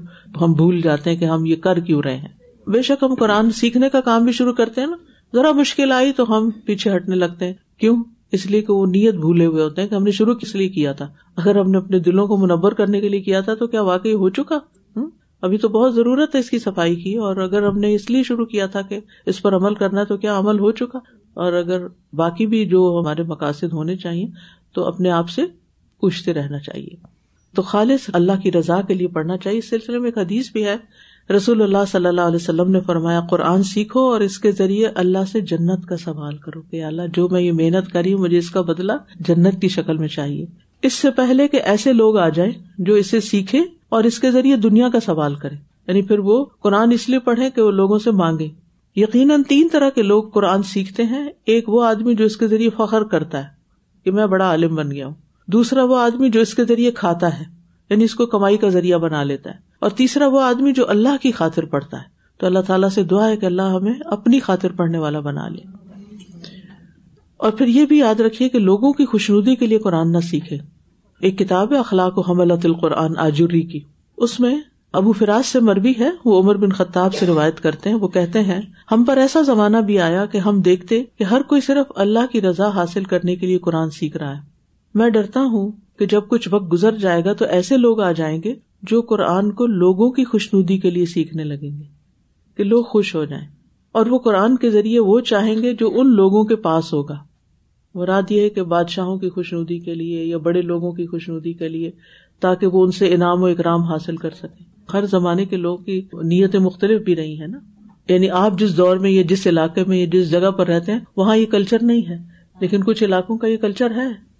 ہم بھول جاتے ہیں کہ ہم یہ کر کیوں رہے ہیں۔ بے شک ہم قرآن سیکھنے کا کام بھی شروع کرتے ہیں نا۔ ذرا مشکل آئی تو ہم پیچھے ہٹنے لگتے ہیں۔ کیوں؟ اس لیے کہ وہ نیت بھولے ہوئے ہوتے ہیں کہ ہم نے شروع کس لیے کیا تھا؟ اگر ہم نے اپنے دلوں کو منور کرنے کے لیے کیا تھا تو کیا واقعی ہو چکا؟ ابھی تو بہت ضرورت ہے اس کی صفائی کی اور اگر ہم نے اس لیے شروع کیا تھا کہ اس پر عمل کرنا تو کیا عمل ہو چکا؟ اور اگر باقی بھی جو ہمارے مقاصد ہونے چاہیے تو اپنے آپ سے پوچھتے رہنا چاہیے۔ تو خالص اللہ کی رضا کے لیے پڑھنا چاہیے۔ اس سلسلے میں ایک حدیث بھی ہے رسول اللہ صلی اللہ علیہ وسلم نے فرمایا، قرآن سیکھو اور اس کے ذریعے اللہ سے جنت کا سوال کرو کہ اللہ، جو میں یہ محنت کری ہوں، مجھے اس کا بدلا جنت کی شکل میں چاہیے۔ اس سے پہلے کہ ایسے لوگ آ جائیں جو اسے سیکھے اور اس کے ذریعے دنیا کا سوال کرے یعنی پھر وہ قرآن اس لیے پڑھے کہ وہ لوگوں سے مانگے یقیناً تین طرح کے لوگ قرآن سیکھتے ہیں۔ ایک وہ آدمی جو اس کے ذریعے فخر کرتا ہے کہ میں بڑا عالم بن گیا ہوں۔ دوسرا وہ آدمی جو اس کے ذریعے کھاتا ہے یعنی اس کو کمائی کا ذریعہ بنا لیتا ہے۔ اور تیسرا وہ آدمی جو اللہ کی خاطر پڑھتا ہے۔ تو اللہ تعالیٰ سے دعا ہے کہ اللہ ہمیں اپنی خاطر پڑھنے والا بنا لے۔ اور پھر یہ بھی یاد رکھیے کہ لوگوں کی خوشنودی کے لیے قرآن نہ سیکھے۔ ایک کتاب ہے اخلاق و حملت القرآن آجری کی۔ اس میں ابو فراز سے مربی ہے، وہ عمر بن خطاب سے روایت کرتے ہیں۔ وہ کہتے ہیں، ہم پر ایسا زمانہ بھی آیا کہ ہم دیکھتے کہ ہر کوئی صرف اللہ کی رضا حاصل کرنے کے لیے قرآن سیکھ رہا ہے۔ میں ڈرتا ہوں کہ جب کچھ وقت گزر جائے گا تو ایسے لوگ آ جائیں گے جو قرآن کو لوگوں کی خوشنودی کے لیے سیکھنے لگیں گے، کہ لوگ خوش ہو جائیں۔ اور وہ قرآن کے ذریعے وہ چاہیں گے جو ان لوگوں کے پاس ہوگا۔ مراد یہ ہے کہ بادشاہوں کی خوشنودی کے لیے یا بڑے لوگوں کی خوشنودی کے لیے تاکہ وہ ان سے انعام و اکرام حاصل کر سکیں۔ ہر زمانے کے لوگ کی نیتیں مختلف بھی رہی ہیں نا۔ یعنی آپ جس دور میں یا جس علاقے میں یا جس جگہ پر رہتے ہیں، وہاں یہ کلچر نہیں ہے۔ لیکن کچھ علاقوں کا یہ کلچر ہے۔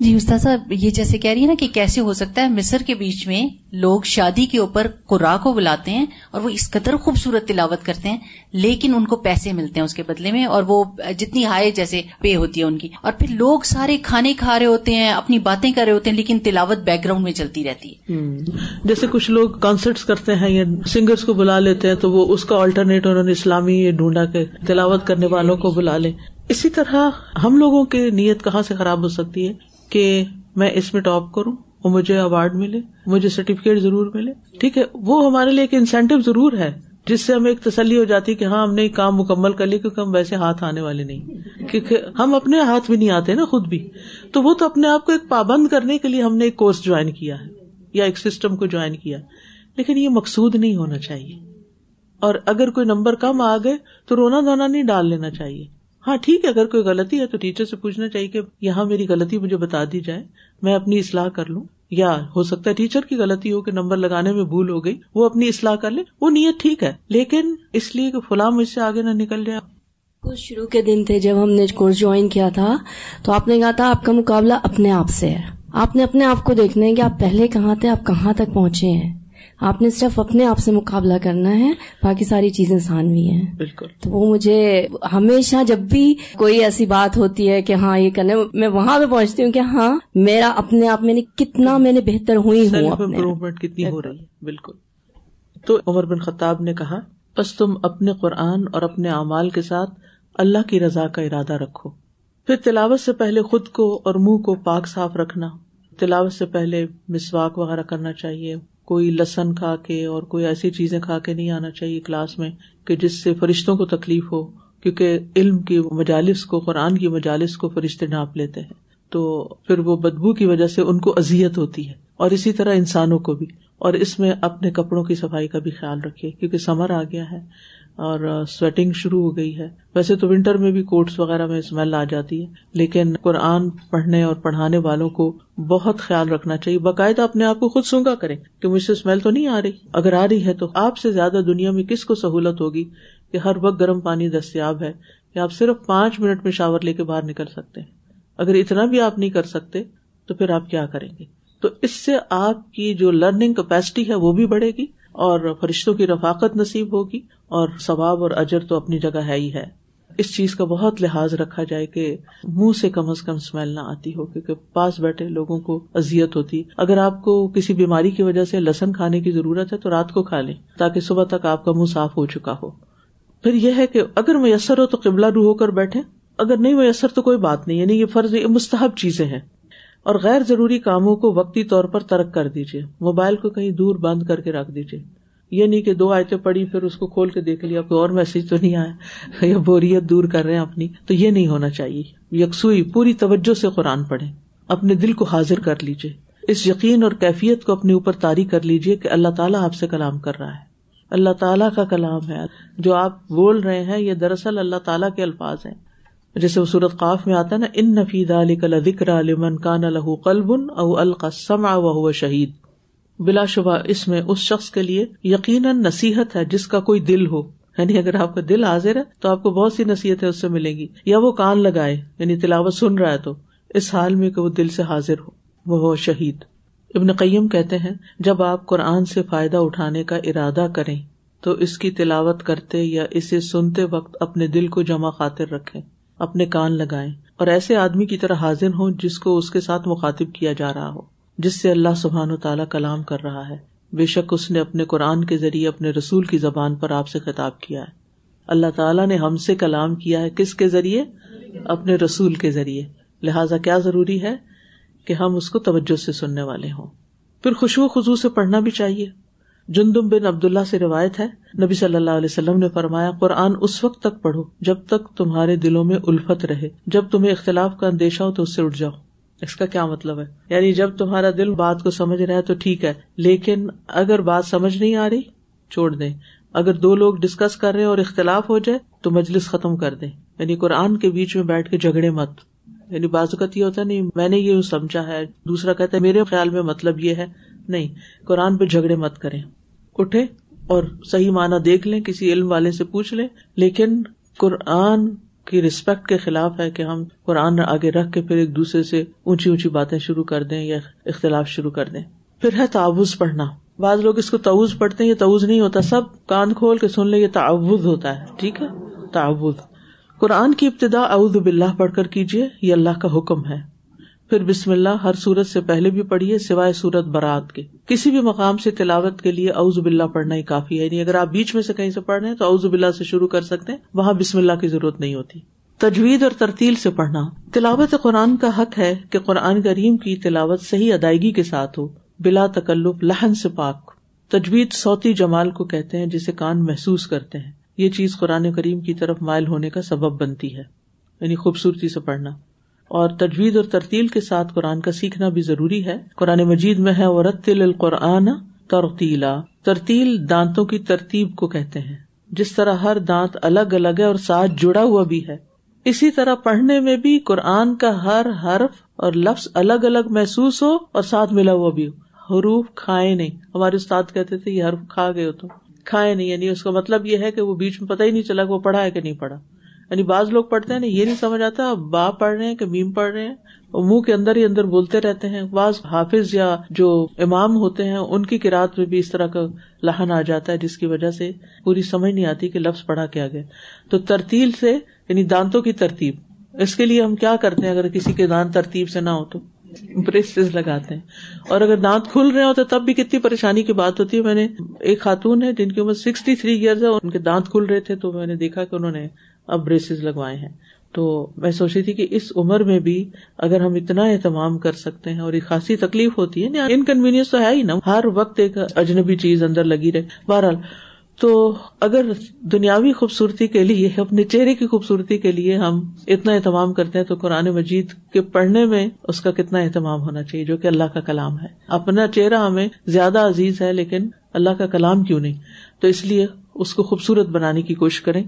جی استاد صاحب، یہ جیسے کہہ رہی ہے نا کہ کیسے ہو سکتا ہے مصر کے بیچ میں لوگ شادی کے اوپر قرا کو بلاتے ہیں اور وہ اس قدر خوبصورت تلاوت کرتے ہیں، لیکن ان کو پیسے ملتے ہیں اس کے بدلے میں اور وہ جتنی ہائے جیسے پے ہوتی ہے ان کی۔ اور پھر لوگ سارے کھانے کھا رہے ہوتے ہیں، اپنی باتیں کر رہے ہوتے ہیں، لیکن تلاوت بیک گراؤنڈ میں چلتی رہتی ہے۔ جیسے کچھ لوگ کانسرٹس کرتے ہیں یا سنگرس کو بلا لیتے ہیں، تو وہ اس کا آلٹرنیٹ انہوں نے اسلامی ڈھونڈا کے تلاوت کرنے والوں کو بلا لے اسی طرح ہم لوگوں کی نیت کہاں سے خراب ہو سکتی ہے؟ کہ میں اس میں ٹاپ کروں اور مجھے اوارڈ ملے، مجھے سرٹیفکیٹ ضرور ملے۔ ٹھیک ہے، وہ ہمارے لیے ایک انسینٹو ضرور ہے، جس سے ہمیں ایک تسلی ہو جاتی کہ ہاں ہم نے کام مکمل کر لی کیونکہ ہم ویسے ہاتھ آنے والے نہیں۔ کیونکہ ہم اپنے ہاتھ بھی نہیں آتے نا، خود بھی۔ تو وہ تو اپنے آپ کو ایک پابند کرنے کے لیے ہم نے ایک کورس جوائن کیا ہے، یا ایک سسٹم کو جوائن کیا۔ لیکن یہ مقصود نہیں ہونا چاہیے۔ اور اگر کوئی نمبر کم آ گئے تو رونا دھونا نہیں ڈال لینا چاہیے۔ ہاں ٹھیک ہے، اگر کوئی غلطی ہے تو ٹیچر سے پوچھنا چاہیے کہ یہاں میری غلطی مجھے بتا دی جائے، میں اپنی اصلاح کر لوں۔ یا ہو سکتا ہے ٹیچر کی غلطی ہو کہ نمبر لگانے میں بھول ہو گئی، وہ اپنی اصلاح کر لے۔ وہ نیت ٹھیک ہے، لیکن اس لیے کہ فلاں مجھ سے آگے نہ نکل جائے۔ کچھ شروع کے دن تھے جب ہم نے کورس جوائن کیا تھا، تو آپ نے کہا تھا آپ کا مقابلہ اپنے آپ سے ہے۔ آپ نے اپنے آپ کو دیکھنا ہے کہ آپ پہلے کہاں تھے، آپ کہاں تک پہنچے ہیں۔ آپ نے صرف اپنے آپ سے مقابلہ کرنا ہے باقی ساری چیزیں آسان ہیں۔ بالکل۔ تو وہ مجھے ہمیشہ جب بھی کوئی ایسی بات ہوتی ہے کہ ہاں یہ کرنے میں وہاں پہ پہنچتی ہوں کہ ہاں میرا اپنے آپ میں نے کتنا میں نے بہتر ہوئی ہوں امپروومنٹ کتنی ہو رہی ہے۔ بالکل۔ تو عمر بن خطاب نے کہا بس تم اپنے قرآن اور اپنے اعمال کے ساتھ اللہ کی رضا کا ارادہ رکھو۔ پھر تلاوت سے پہلے خود کو اور منہ کو پاک صاف رکھنا۔ تلاوت سے پہلے مسواک وغیرہ کرنا چاہیے۔ کوئی لسن کھا کے اور کوئی ایسی چیزیں کھا کے نہیں آنا چاہیے کلاس میں کہ جس سے فرشتوں کو تکلیف ہو، کیونکہ علم کی مجالس کو، قرآن کی مجالس کو فرشتے ڈانپ لیتے ہیں۔ تو پھر وہ بدبو کی وجہ سے ان کو ازیت ہوتی ہے۔ اور اسی طرح انسانوں کو بھی۔ اور اس میں اپنے کپڑوں کی صفائی کا بھی خیال رکھے کیونکہ سمر آ گیا ہے۔ اور سویٹنگ شروع ہو گئی ہے۔ ویسے تو ونٹر میں بھی کوٹس وغیرہ میں اسمیل آ جاتی ہے، لیکن قرآن پڑھنے اور پڑھانے والوں کو بہت خیال رکھنا چاہیے۔ باقاعدہ اپنے آپ کو خود سونگا کریں کہ مجھ سے اسمیل تو نہیں آ رہی۔ اگر آ رہی ہے تو آپ سے زیادہ دنیا میں کس کو سہولت ہوگی کہ ہر وقت گرم پانی دستیاب ہے کہ آپ صرف پانچ منٹ میں شاور لے کے باہر نکل سکتے ہیں؟ اگر اتنا بھی آپ نہیں کر سکتے تو پھر آپ کیا کریں گے؟ تو اس سے آپ کی جو لرننگ کیپیسٹی ہے وہ بھی بڑھے گی اور فرشتوں کی رفاقت نصیب ہوگی۔ اور ثواب اور اجر تو اپنی جگہ ہے ہی ہے۔ اس چیز کا بہت لحاظ رکھا جائے کہ منہ سے کم از کم اسمیل نہ آتی ہو، کیونکہ پاس بیٹھے لوگوں کو ازیت ہوتی۔ اگر آپ کو کسی بیماری کی وجہ سے لسن کھانے کی ضرورت ہے تو رات کو کھا لیں، تاکہ صبح تک آپ کا منہ صاف ہو چکا ہو۔ پھر یہ ہے کہ اگر میسر ہو تو قبلہ رو ہو کر بیٹھے اگر نہیں میسر تو کوئی بات نہیں یعنی یہ فرض مستحب چیزیں ہیں۔ اور غیر ضروری کاموں کو وقتی طور پر ترک کر دیجیے موبائل کو کہیں دور بند کر کے رکھ دیجیے یہ نہیں کہ دو آیتیں پڑی پھر اس کو کھول کے دیکھ لیا، کوئی اور میسج تو نہیں آیا۔ یا بوریت دور کر رہے ہیں اپنی۔ تو یہ نہیں ہونا چاہیے۔ یکسوئی، پوری توجہ سے قرآن پڑھے اپنے دل کو حاضر کر لیجیے اس یقین اور کیفیت کو اپنے اوپر تاری کر لیجیے کہ اللہ تعالیٰ آپ سے کلام کر رہا ہے۔ اللہ تعالیٰ کا کلام ہے۔ جو آپ بول رہے ہیں، یہ دراصل اللہ تعالیٰ کے الفاظ ہیں۔ جیسے وہ صورت قاف میں آتا ہے نا، ان نفید علی کل ذکر علیمن کان الح قلبن او القسم و شہید بلا شبہ اس میں اس شخص کے لیے یقیناً نصیحت ہے جس کا کوئی دل ہو۔ یعنی اگر آپ کا دل حاضر ہے تو آپ کو بہت سی نصیحتیں اس سے ملیں گی۔ یا وہ کان لگائے یعنی تلاوت سن رہا ہے تو اس حال میں کہ وہ دل سے حاضر ہو، وہ ہو شہید۔ ابن قیم کہتے ہیں، جب آپ قرآن سے فائدہ اٹھانے کا ارادہ کریں تو اس کی تلاوت کرتے یا اسے سنتے وقت اپنے دل کو جمع خاطر رکھے اپنے کان لگائیں اور ایسے آدمی کی طرح حاضر ہوں جس کو اس کے ساتھ مخاطب کیا جا رہا ہو۔ جس سے اللہ سبحان و تعالیٰ کلام کر رہا ہے۔ بے شک اس نے اپنے قرآن کے ذریعے اپنے رسول کی زبان پر آپ سے خطاب کیا ہے۔ اللہ تعالیٰ نے ہم سے کلام کیا ہے کس کے ذریعے؟ اپنے رسول کے ذریعے۔ لہٰذا کیا ضروری ہے کہ ہم اس کو توجہ سے سننے والے ہوں۔ پھر خوشبو خزو سے پڑھنا بھی چاہیے۔ جندم بن عبد اللہ سے روایت ہے، نبی صلی اللہ علیہ وسلم نے فرمایا، قرآن اس وقت تک پڑھو جب تک تمہارے دلوں میں الفت رہے۔ جب تمہیں اختلاف کا اندیشہ ہو تو اس سے اٹھ جاؤ۔ اس کا کیا مطلب ہے؟ یعنی جب تمہارا دل بات کو سمجھ رہا ہے تو ٹھیک ہے، لیکن اگر بات سمجھ نہیں آ رہی، چھوڑ دیں۔ اگر دو لوگ ڈسکس کر رہے اور اختلاف ہو جائے، تو مجلس ختم کر دیں۔ یعنی قرآن کے بیچ میں بیٹھ کے جھگڑے مت۔ یعنی بازوقت یہ ہوتا ہے، نہیں، میں نے یہ سمجھا ہے۔ دوسرا کہتا ہے، میرے خیال میں مطلب یہ ہے۔ نہیں، قرآن پہ جھگڑے مت کریں۔ اٹھے اور صحیح معنی دیکھ لیں، کسی علم والے سے پوچھ لیں، لیکن قرآن کی رسپیکٹ کے خلاف ہے کہ ہم قرآن آگے رکھ کے پھر ایک دوسرے سے اونچی اونچی باتیں شروع کر دیں یا اختلاف شروع کر دیں۔ پھر ہے تعوض پڑھنا۔ بعض لوگ اس کو تعوض پڑھتے ہیں، یہ تعوض نہیں ہوتا۔ سب کان کھول کے سن لے یہ تعوض ہوتا ہے۔ ٹھیک ہے؟ تعوض قرآن کی ابتدا اعوذ باللہ پڑھ کر کیجیے یہ اللہ کا حکم ہے۔ پھر بسم اللہ ہر سورت سے پہلے بھی پڑھیے، سوائے سورت برات کے۔ کسی بھی مقام سے تلاوت کے لیے اعوذ باللہ پڑھنا ہی کافی ہے۔ یعنی اگر آپ بیچ میں سے کہیں سے پڑھ رہے ہیں تو اعوذ باللہ سے شروع کر سکتے ہیں، وہاں بسم اللہ کی ضرورت نہیں ہوتی۔ تجوید اور ترتیل سے پڑھنا۔ تلاوت قرآن کا حق ہے کہ قرآن کریم کی تلاوت صحیح ادائیگی کے ساتھ ہو، بلا تکلف لہن سے پاک تجوید صوتی جمال کو کہتے ہیں جسے کان محسوس کرتے ہیں۔ یہ چیز قرآن کریم کی طرف مائل ہونے کا سبب بنتی ہے۔ یعنی خوبصورتی سے پڑھنا۔ اور تجوید اور ترتیل کے ساتھ قرآن کا سیکھنا بھی ضروری ہے۔ قرآن مجید میں ہے اور رتل القرآن ترتیلا ترتیل دانتوں کی ترتیب کو کہتے ہیں۔ جس طرح ہر دانت الگ الگ ہے اور ساتھ جڑا ہوا بھی ہے۔ اسی طرح پڑھنے میں بھی قرآن کا ہر حرف اور لفظ الگ الگ محسوس ہو اور ساتھ ملا ہوا بھی ہو۔ حروف کھائے نہیں۔ ہمارے استاد کہتے تھے، یہ حرف کھا گئے ہو تو کھائے نہیں یعنی اس کا مطلب یہ ہے کہ وہ بیچ میں پتہ ہی نہیں چلا کہ وہ پڑھا ہے کہ نہیں پڑھا۔ یعنی بعض لوگ پڑھتے ہیں نا یہ نہیں سمجھ آتا، با پڑھ رہے ہیں، کہ میم پڑھ رہے ہیں منہ کے اندر ہی اندر بولتے رہتے ہیں۔ بعض حافظ یا جو امام ہوتے ہیں، ان کی کراط میں بھی اس طرح کا لہن آ جاتا ہے، جس کی وجہ سے پوری سمجھ نہیں آتی کہ لفظ پڑھا کیا گیا۔ تو ترتیل سے یعنی دانتوں کی ترتیب۔ اس کے لیے ہم کیا کرتے ہیں اگر کسی کے دانت ترتیب سے نہ ہو تو؟ بریسز لگاتے ہیں۔ اور اگر دانت کھل رہے ہوتے، تب بھی کتنی پریشانی کی بات ہوتی۔ ہے میں نے ایک خاتون ہے، جن کی عمر سکسٹی تھری ایئرز ہے، ان کے دانت کھل رہے تھے، تو میں نے دیکھا کہ انہوں نے اب بریسز لگوائے ہیں۔ تو میں سوچ رہی تھی کہ اس عمر میں بھی اگر ہم اتنا اہتمام کر سکتے ہیں اور ایک خاصی تکلیف ہوتی ہے یعنی انکنوینئنس تو ہے ہی نا، ہر وقت ایک اجنبی چیز اندر لگی رہے۔ بہرحال، تو اگر دنیاوی خوبصورتی کے لیے، اپنے چہرے کی خوبصورتی کے لیے ہم اتنا اہتمام کرتے ہیں، تو قرآن مجید کے پڑھنے میں اس کا کتنا اہتمام ہونا چاہیے، جو کہ اللہ کا کلام ہے۔ اپنا چہرہ ہمیں زیادہ عزیز ہے، لیکن اللہ کا کلام کیوں نہیں؟ تو اس لیے اس کو خوبصورت بنانے کی کوشش کریں۔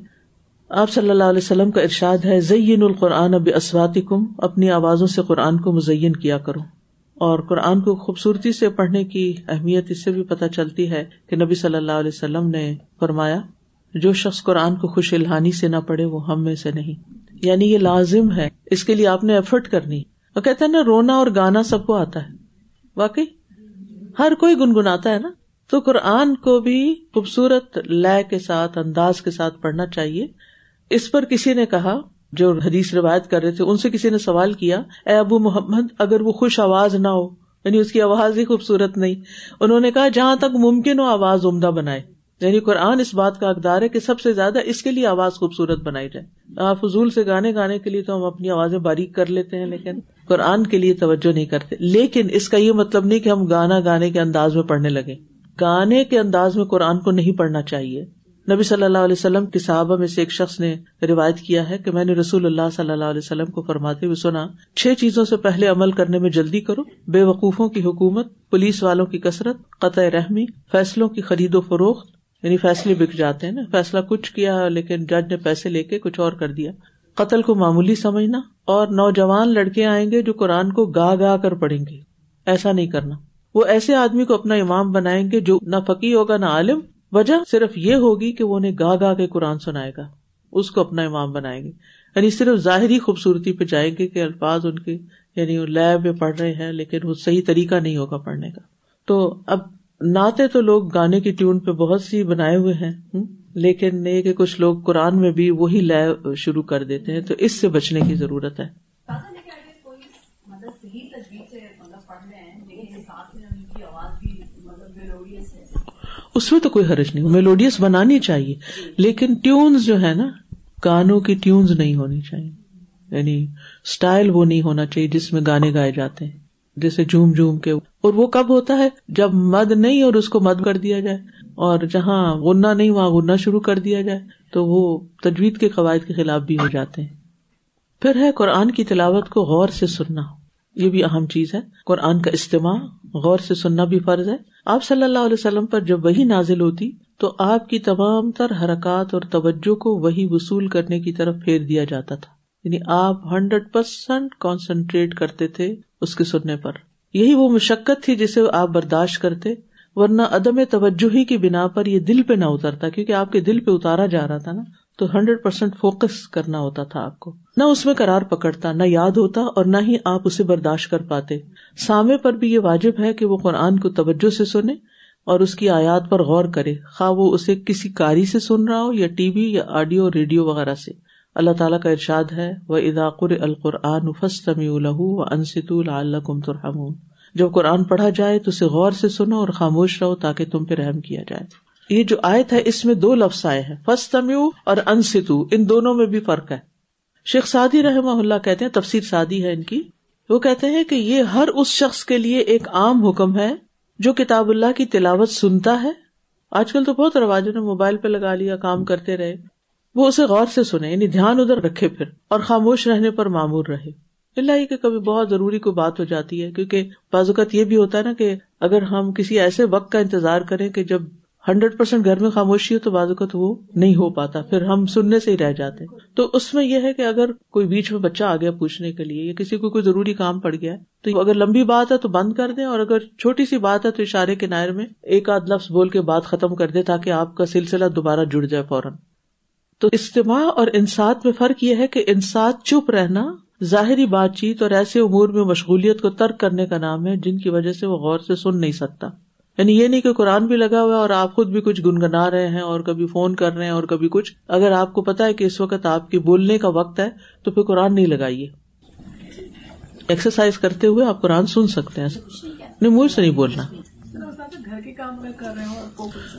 آپ صلی اللہ علیہ وسلم کا ارشاد ہے زین القرآن اب اسواتی کم اپنی آوازوں سے قرآن کو مزین کیا کرو۔ اور قرآن کو خوبصورتی سے پڑھنے کی اہمیت اس سے بھی پتہ چلتی ہے کہ نبی صلی اللہ علیہ وسلم نے فرمایا، جو شخص قرآن کو خوش الحانی سے نہ پڑھے، وہ ہم میں سے نہیں۔ یعنی یہ لازم ہے، اس کے لیے آپ نے ایفرٹ کرنی۔ وہ کہتے ہیں نا، رونا اور گانا سب کو آتا ہے۔ واقعی، ہر کوئی گنگناتا ہے نا۔ تو قرآن کو بھی خوبصورت لے کے ساتھ، انداز کے ساتھ پڑھنا چاہیے۔ اس پر کسی نے کہا، جو حدیث روایت کر رہے تھے، ان سے کسی نے سوال کیا، اے ابو محمد، اگر وہ خوش آواز نہ ہو یعنی اس کی آواز ہی خوبصورت نہیں، انہوں نے کہا، جہاں تک ممکن ہو آواز عمدہ بنائے۔ یعنی قرآن اس بات کا اقدار ہے کہ سب سے زیادہ اس کے لیے آواز خوبصورت بنائی جائے۔ فضول سے گانے گانے کے لیے تو ہم اپنی آوازیں باریک کر لیتے ہیں، لیکن قرآن کے لیے توجہ نہیں کرتے۔ لیکن اس کا یہ مطلب نہیں کہ ہم گانا، گانے کے انداز میں پڑھنے لگے گانے کے انداز میں قرآن کو نہیں پڑھنا چاہیے۔ نبی صلی اللہ علیہ وسلم کے صحابہ میں سے ایک شخص نے روایت کیا ہے کہ میں نے رسول اللہ صلی اللہ علیہ وسلم کو فرماتے ہوئے سنا، چھ چیزوں سے پہلے عمل کرنے میں جلدی کرو، بے وقوفوں کی حکومت، پولیس والوں کی کثرت، قطع رحمی، فیصلوں کی خرید و فروخت یعنی فیصلے بک جاتے ہیں نا، فیصلہ کچھ کیا، لیکن جج نے پیسے لے کے کچھ اور کر دیا۔ قتل کو معمولی سمجھنا اور نوجوان لڑکے آئیں گے جو قرآن کو گا گا کر پڑھیں گے۔ ایسا نہیں کرنا۔ وہ ایسے آدمی کو اپنا امام بنائیں گے جو نہ فقی ہوگا، نہ عالم وجہ صرف یہ ہوگی کہ وہ انہیں گا گا کے قرآن سنائے گا، اس کو اپنا امام بنائیں گے۔ یعنی صرف ظاہری خوبصورتی پہ جائیں گے کہ الفاظ ان کے یعنی لیب میں پڑھ رہے ہیں لیکن وہ صحیح طریقہ نہیں ہوگا پڑھنے کا۔ تو اب ناطے تو لوگ گانے کی ٹیون پہ بہت سی بنائے ہوئے ہیں لیکن یہ کہ کچھ لوگ قرآن میں بھی وہی لے شروع کر دیتے ہیں تو اس سے بچنے کی ضرورت ہے۔ اس میں تو کوئی حرج نہیں، میلوڈیس بنانی چاہیے، لیکن ٹیونز جو ہے نا، گانوں کی ٹیونز نہیں ہونی چاہیے۔ یعنی اسٹائل وہ نہیں ہونا چاہیے جس میں گانے گائے جاتے ہیں، جیسے جھوم جھوم کے۔ اور وہ کب ہوتا ہے؟ جب مد نہیں اور اس کو مد کر دیا جائے، اور جہاں غنہ نہیں، وہاں غنہ شروع کر دیا جائے، تو وہ تجوید کے قواعد کے خلاف بھی ہو جاتے ہیں۔ پھر ہے قرآن کی تلاوت کو غور سے سننا۔ یہ بھی اہم چیز ہے۔ قرآن کا استعمال غور سے سننا بھی فرض ہے۔ آپ صلی اللہ علیہ وسلم پر جب وہی نازل ہوتی تو آپ کی تمام تر حرکات اور توجہ کو وہی وصول کرنے کی طرف پھیر دیا جاتا تھا۔ یعنی آپ ہنڈریڈ پرسینٹ کانسنٹریٹ کرتے تھے اس کے سننے پر۔ یہی وہ مشقت تھی جسے آپ برداشت کرتے، ورنہ عدم توجہ ہی کی بنا پر یہ دل پہ نہ اترتا، کیونکہ آپ کے دل پہ اتارا جا رہا تھا نا۔ تو ہنڈریڈ پرسینٹ فوکس کرنا ہوتا تھا آپ کو۔ نہ اس میں کرار پکڑتا، نہ یاد ہوتا اور نہ ہی آپ اسے برداشت کر پاتے۔ سامے پر بھی یہ واجب ہے کہ وہ قرآن کو توجہ سے سنے اور اس کی آیات پر غور کرے۔ خواہ وہ اسے کسی کاری سے سن رہا ہو یا ٹی وی یا آڈیو، ریڈیو وغیرہ سے۔ اللہ تعالیٰ کا ارشاد ہے وہ اداقر القرآن فسطمی الح و انست الم ترحم جب قرآن پڑھا جائے تو اسے غور سے سنو اور خاموش رہو تاکہ تم پہ رحم کیا جائے۔ یہ جو آیت ہے، اس میں دو لفظ آئے ہیں۔ فستمیو اور انستو ان دونوں میں بھی فرق ہے۔ شیخ سعدی رحمہ اللہ کہتے ہیں، تفسیر سعدی ہے ان کی۔ وہ کہتے ہیں کہ یہ ہر اس شخص کے لیے ایک عام حکم ہے جو کتاب اللہ کی تلاوت سنتا ہے۔ آج کل تو بہت رواجوں نے موبائل پہ لگا لیا، کام کرتے رہے۔ وہ اسے غور سے سنے یعنی دھیان ادھر رکھے پھر، اور خاموش رہنے پر معمور رہے۔ اللہ کہ کبھی بہت ضروری کوئی بات ہو جاتی ہے، کیونکہ بعض اوقات یہ بھی ہوتا ہے نا کہ اگر ہم کسی ایسے وقت کا انتظار کریں کہ جب ہنڈریڈ پرسینٹ گھر میں خاموشی ہو تو بعض اوقات وہ نہیں ہو پاتا، پھر ہم سننے سے ہی رہ جاتے تو اس میں یہ ہے کہ اگر کوئی بیچ میں بچہ آ گیا پوچھنے کے لیے یا کسی کو کوئی ضروری کام پڑ گیا، تو اگر لمبی بات ہے تو بند کر دیں اور اگر چھوٹی سی بات ہے تو اشارے کے نائر میں ایک آدھ لفظ بول کے بات ختم کر دے تاکہ آپ کا سلسلہ دوبارہ جڑ جائے فوراً۔ تو اجتماع اور انسات میں فرق یہ ہے کہ انسات چپ رہنا ظاہری بات چیت اور ایسے امور میں مشغولیت کو ترک کرنے کا نام ہے جن کی وجہ سے وہ غور سے سن نہیں سکتا۔ یعنی یہ نہیں کہ قرآن بھی لگا ہوا ہے اور آپ خود بھی کچھ گنگنا رہے ہیں اور کبھی فون کر رہے ہیں اور کبھی کچھ۔ اگر آپ کو پتا ہے کہ اس وقت آپ کی بولنے کا وقت ہے، تو پھر قرآن نہیں لگائیے۔ ایکسرسائز کرتے ہوئے آپ قرآن سن سکتے ہیں۔ نہیں منہ سے نہیں بولنا۔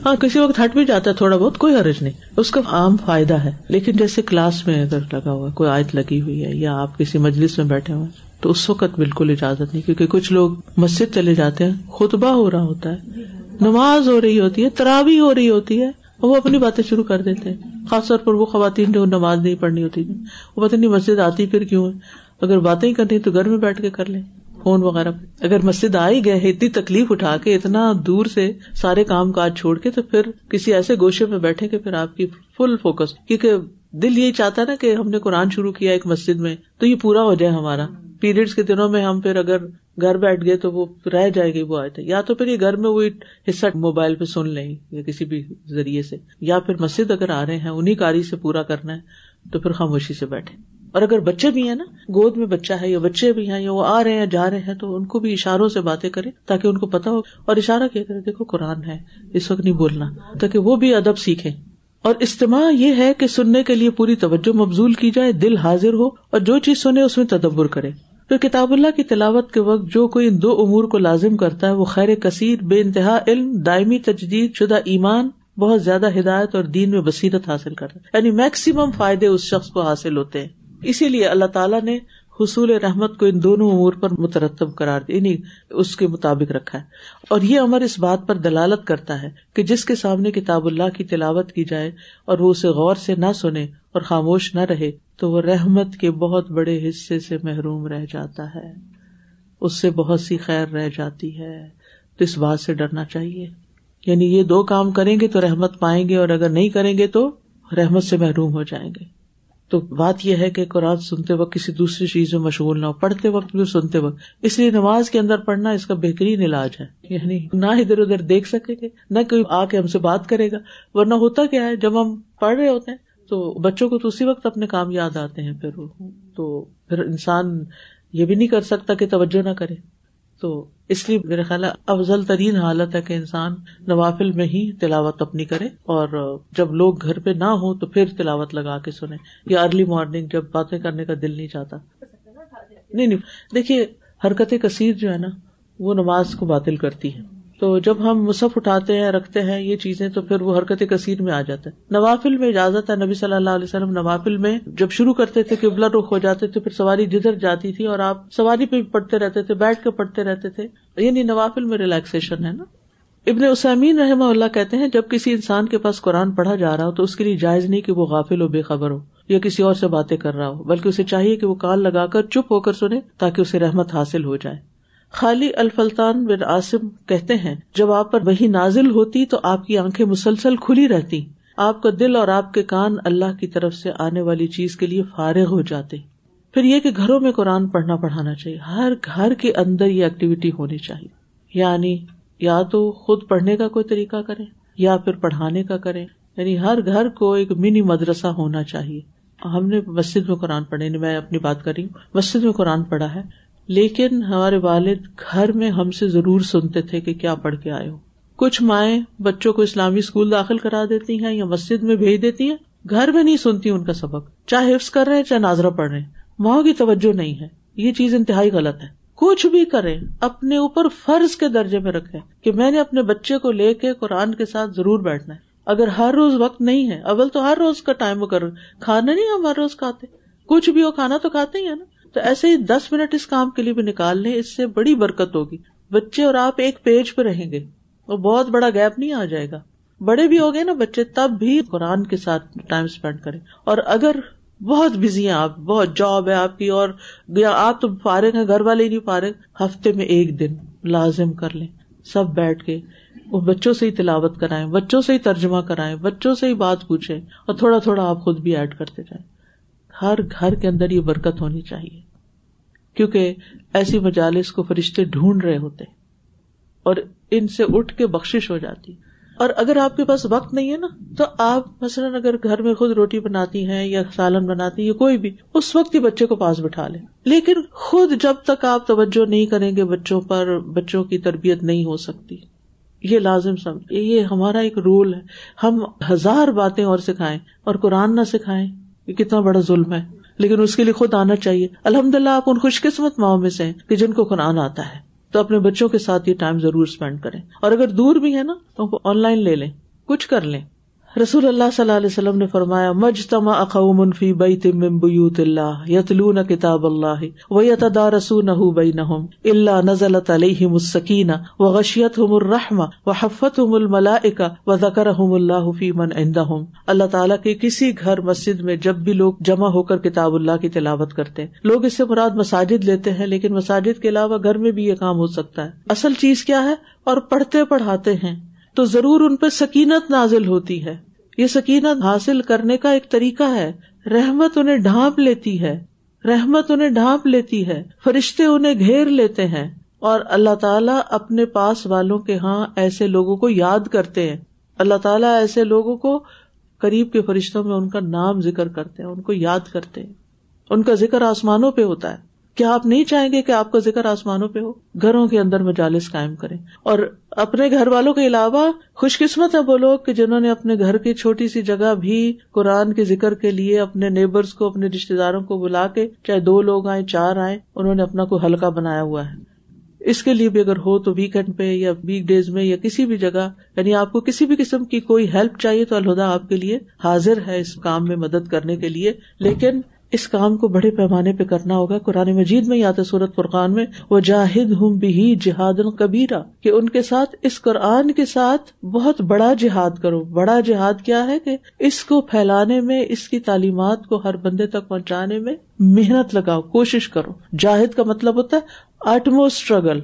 ہاں کسی وقت ہٹ بھی جاتا ہے تھوڑا بہت، کوئی حرج نہیں۔ اس کا عام فائدہ ہے۔ لیکن جیسے کلاس میں اگر لگا ہوا کوئی آیت لگی ہوئی ہے یا آپ کسی مجلس میں بیٹھے ہوئے تو اس وقت بالکل اجازت نہیں، کیونکہ کچھ لوگ مسجد چلے جاتے ہیں، خطبہ ہو رہا ہوتا ہے، نماز ہو رہی ہوتی ہے ترابی ہو رہی ہوتی ہے، اور وہ اپنی باتیں شروع کر دیتے ہیں۔ خاص طور پر وہ خواتین جو نماز نہیں پڑھنی ہوتی وہ پتہ نہیں مسجد آتی پھر کیوں ہے۔ اگر باتیں کرنی تو گھر میں بیٹھ کے کر لیں، فون وغیرہ۔ اگر مسجد آئی گئے اتنی تکلیف اٹھا کے، اتنا دور سے سارے کام کاج چھوڑ کے، تو پھر کسی ایسے گوشے میں بیٹھے کہ پھر آپ کی فل فوکس کیونکہ دل یہی چاہتا نا کہ ہم نے قرآن شروع کیا ایک مسجد میں، تو یہ پورا ہو جائے ہمارا۔ پیریڈس کے دنوں میں ہم پھر اگر گھر بیٹھ گئے تو وہ رہ جائے گی وہ آئے تھے یا تو پھر یہ گھر میں وہ حصہ موبائل پہ سن لیں یا کسی بھی ذریعے سے۔ یا پھر مسجد اگر آ رہے ہیں انہیں کاری سے پورا کرنا ہے، تو پھر خاموشی سے بیٹھے اور اگر بچے بھی ہیں نا، گود میں بچہ ہے یا بچے بھی ہیں یا وہ آ رہے ہیں، جا رہے ہیں، تو ان کو بھی اشاروں سے باتیں کرے تاکہ ان کو پتا ہو۔ اور اشارہ کیا کرے دیکھو قرآن ہے، اس وقت نہیں بولنا، تاکہ وہ بھی ادب سیکھے اور اجتماع یہ ہے کہ سننے کے لیے پوری توجہ مبزول کی جائے، دل حاضر ہو اور جو چیز سنے اس میں تدبر کرے۔ پھر کتاب اللہ کی تلاوت کے وقت جو کوئی ان دو امور کو لازم کرتا ہے، وہ خیر کثیر، بے انتہا علم، دائمی تجدید شدہ ایمان، بہت زیادہ ہدایت اور دین میں بصیرت حاصل کرتا ہے۔ یعنی میکسیمم فائدے اس شخص کو حاصل ہوتے ہیں۔ اسی لیے اللہ تعالیٰ نے حصول رحمت کو ان دونوں امور پر مترتب کرار دی یعنی اس کے مطابق رکھا ہے۔ اور یہ امر اس بات پر دلالت کرتا ہے کہ جس کے سامنے کتاب اللہ کی تلاوت کی جائے اور وہ اسے غور سے نہ سنے اور خاموش نہ رہے، تو وہ رحمت کے بہت بڑے حصے سے محروم رہ جاتا ہے۔ اس سے بہت سی خیر رہ جاتی ہے۔ تو اس بات سے ڈرنا چاہیے۔ یعنی یہ دو کام کریں گے تو رحمت پائیں گے اور اگر نہیں کریں گے تو رحمت سے محروم ہو جائیں گے۔ تو بات یہ ہے کہ قرآن سنتے وقت کسی دوسری چیز میں مشغول نہ ہو، پڑھتے وقت بھی سنتے وقت۔ اس لیے نماز کے اندر پڑھنا اس کا بہترین علاج ہے۔ یعنی نہ ادھر ادھر دیکھ سکیں گے نہ کوئی آ کے ہم سے بات کرے گا۔ ورنہ ہوتا کیا ہے، جب ہم پڑھ رہے ہوتے ہیں تو بچوں کو تو اسی وقت اپنے کام یاد آتے ہیں۔ پھر تو پھر انسان یہ بھی نہیں کر سکتا کہ توجہ نہ کرے۔ تو اس لیے میرا خیال ہے افضل ترین حالت ہے کہ انسان نوافل میں ہی تلاوت اپنی کرے اور جب لوگ گھر پہ نہ ہو تو پھر تلاوت لگا کے سنیں۔ یا ارلی مارننگ جب باتیں کرنے کا دل نہیں چاہتا۔ نہیں نہیں، دیکھیے، حرکت کثیر جو ہے نا، وہ نماز کو باطل کرتی ہے۔ تو جب ہم مصحف اٹھاتے ہیں، رکھتے ہیں یہ چیزیں، تو پھر وہ حرکت کثیر میں آ جاتا ہے نوافل میں اجازت ہے، نبی صلی اللہ علیہ وسلم نوافل میں جب شروع کرتے تھے قبلہ رخ ہو جاتے تھے، پھر سواری جدھر جاتی تھی اور آپ سواری پہ پڑھتے رہتے تھے، بیٹھ کے پڑھتے رہتے تھے۔ یعنی نوافل میں ریلیکسیشن ہے نا۔ ابن اسامین رحمہ اللہ کہتے ہیں، جب کسی انسان کے پاس قرآن پڑھا جا رہا ہو، تو اس کے لیے جائز نہیں کہ وہ غافل ہو، بے خبر ہو، یا کسی اور سے باتیں کر رہا ہو، بلکہ اسے چاہیے کہ وہ کال لگا کر چپ ہو کر سنے تاکہ اسے رحمت حاصل ہو جائے۔ خالی الفلطان بن عاصم کہتے ہیں، جب آپ پر وہی نازل ہوتی تو آپ کی آنکھیں مسلسل کھلی رہتی۔ آپ کا دل اور آپ کے کان اللہ کی طرف سے آنے والی چیز کے لیے فارغ ہو جاتے۔ پھر یہ کہ گھروں میں قرآن پڑھنا پڑھانا چاہیے۔ ہر گھر کے اندر یہ ایکٹیویٹی ہونی چاہیے۔ یعنی یا تو خود پڑھنے کا کوئی طریقہ کرے یا پھر پڑھانے کا کرے یعنی ہر گھر کو ایک منی مدرسہ ہونا چاہیے۔ ہم نے مسجد میں قرآن پڑھے یعنی میں اپنی بات کر رہی ہوں۔ مسجد میں قرآن پڑھا ہے۔ لیکن ہمارے والد گھر میں ہم سے ضرور سنتے تھے کہ کیا پڑھ کے آئے ہو۔ کچھ مائیں بچوں کو اسلامی اسکول داخل کرا دیتی ہیں یا مسجد میں بھیج دیتی ہیں۔ گھر میں نہیں سنتی ان کا سبق۔ چاہے حفظ کر رہے ہیں، چاہے ناظرہ پڑھ رہے ہیں۔ ماں کی توجہ نہیں ہے۔ یہ چیز انتہائی غلط ہے۔ کچھ بھی کریں، اپنے اوپر فرض کے درجے میں رکھے کہ میں نے اپنے بچے کو لے کے قرآن کے ساتھ ضرور بیٹھنا ہے۔ اگر ہر روز وقت نہیں ہے، اول تو ہر روز کا ٹائم کر، کھانا نہیں ہم ہر روز کھاتے۔ کچھ بھی ہو، کھانا تو کھاتے ہی ہے نا۔ تو ایسے ہی دس منٹ اس کام کے لیے بھی نکال لیں، اس سے بڑی برکت ہوگی۔ بچے اور آپ ایک پیج پہ رہیں گے اور بہت بڑا گیپ نہیں آ جائے گا۔ بڑے بھی ہو گئے نا بچے، تب بھی قرآن کے ساتھ ٹائم اسپینڈ کریں۔ اور اگر بہت بزی ہیں آپ، بہت جاب ہے آپ کی، اور آپ تو فارغ ہیں، گھر والے نہیں فارغ، ہفتے میں ایک دن لازم کر لیں۔ سب بیٹھ کے وہ بچوں سے ہی تلاوت کرائیں، بچوں سے ہی ترجمہ کرائیں، بچوں سے ہی بات پوچھیں، اور تھوڑا تھوڑا آپ خود بھی ایڈ کرتے جائیں۔ ہر گھر کے اندر یہ برکت ہونی چاہیے۔ کیونکہ ایسی مجالس کو فرشتے ڈھونڈ رہے ہوتے اور ان سے اٹھ کے بخش ہو جاتی۔ اور اگر آپ کے پاس وقت نہیں ہے نا، تو آپ مثلاً اگر گھر میں خود روٹی بناتی ہیں یا سالن بناتی ہیں یا کوئی بھی، اس وقت ہی بچے کو پاس بٹھا لیں۔ لیکن خود جب تک آپ توجہ نہیں کریں گے، بچوں پر بچوں کی تربیت نہیں ہو سکتی۔ یہ لازم سمجھ، یہ ہمارا ایک رول ہے۔ ہم ہزار باتیں اور سکھائیں اور قرآن نہ سکھائیں۔ یہ کتنا بڑا ظلم ہے۔ لیکن اس کے لیے خود آنا چاہیے۔ الحمد للہ آپ ان خوش قسمت ماؤں میں سے کہ جن کو قرآن آتا ہے۔ تو اپنے بچوں کے ساتھ یہ ٹائم ضرور اسپینڈ کریں۔ اور اگر دور بھی ہے نا، تو آن لائن لے لیں۔ کچھ کر لیں۔ رسول اللہ صلی اللہ علیہ وسلم نے فرمایا مجتما اقوم فی بیت من بیوت اللہ، یتلون کتاب اللہ و یتدارسونہ بینہم، الا نزلت علیہم السکینہ و الرحمہ و حفتہم الملائکہ و ذکرہم اللہ فی من عندہم۔ اللہ تعالیٰ کے کسی گھر مسجد میں جب بھی لوگ جمع ہو کر کتاب اللہ کی تلاوت کرتے ہیں۔ لوگ اس سے مراد مساجد لیتے ہیں، لیکن مساجد کے علاوہ گھر میں بھی یہ کام ہو سکتا ہے۔ اصل چیز کیا ہے؟ اور پڑھتے پڑھاتے ہیں۔ تو ضرور ان پہ سکینت نازل ہوتی ہے۔ یہ سکینت حاصل کرنے کا ایک طریقہ ہے۔ رحمت انہیں ڈھانپ لیتی ہے۔ رحمت انہیں ڈھانپ لیتی ہے۔ فرشتے انہیں گھیر لیتے ہیں۔ اور اللہ تعالیٰ اپنے پاس والوں کے ہاں ایسے لوگوں کو یاد کرتے ہیں۔ اللہ تعالیٰ ایسے لوگوں کو قریب کے فرشتوں میں ان کا نام ذکر کرتے ہیں، ان کو یاد کرتے ہیں۔ ان کا ذکر آسمانوں پہ ہوتا ہے۔ کیا آپ نہیں چاہیں گے کہ آپ کا ذکر آسمانوں پہ ہو؟ گھروں کے اندر مجالس قائم کریں۔ اور اپنے گھر والوں کے علاوہ خوش قسمت ہے وہ لوگ کہ جنہوں نے اپنے گھر کی چھوٹی سی جگہ بھی قرآن کے ذکر کے لیے اپنے نیبرز کو، اپنے رشتے داروں کو بلا کے چاہے دو لوگ آئے چار آئے انہوں نے اپنا کوئی ہلکا بنایا ہوا ہے۔ اس کے لیے بھی اگر ہو تو ویکینڈ پہ یا ویک ڈیز میں یا کسی بھی جگہ یعنی آپ کو کسی بھی قسم کی کوئی ہیلپ چاہیے تو الہدا آپ کے لیے حاضر ہے اس کام میں مدد کرنے کے لیے۔ لیکن اس کام کو بڑے پیمانے پہ کرنا ہوگا۔ قرآن مجید میں یا تو سورت فرقان میں وہ جاہد ہوں بھی جہاد القبیرہ کہ ان کے ساتھ، اس قرآن کے ساتھ بہت بڑا جہاد کرو۔ بڑا جہاد کیا ہے کہ اس کو پھیلانے میں، اس کی تعلیمات کو ہر بندے تک پہنچانے میں محنت لگاؤ، کوشش کرو۔ جاہد کا مطلب ہوتا ہے آٹمو اسٹرگل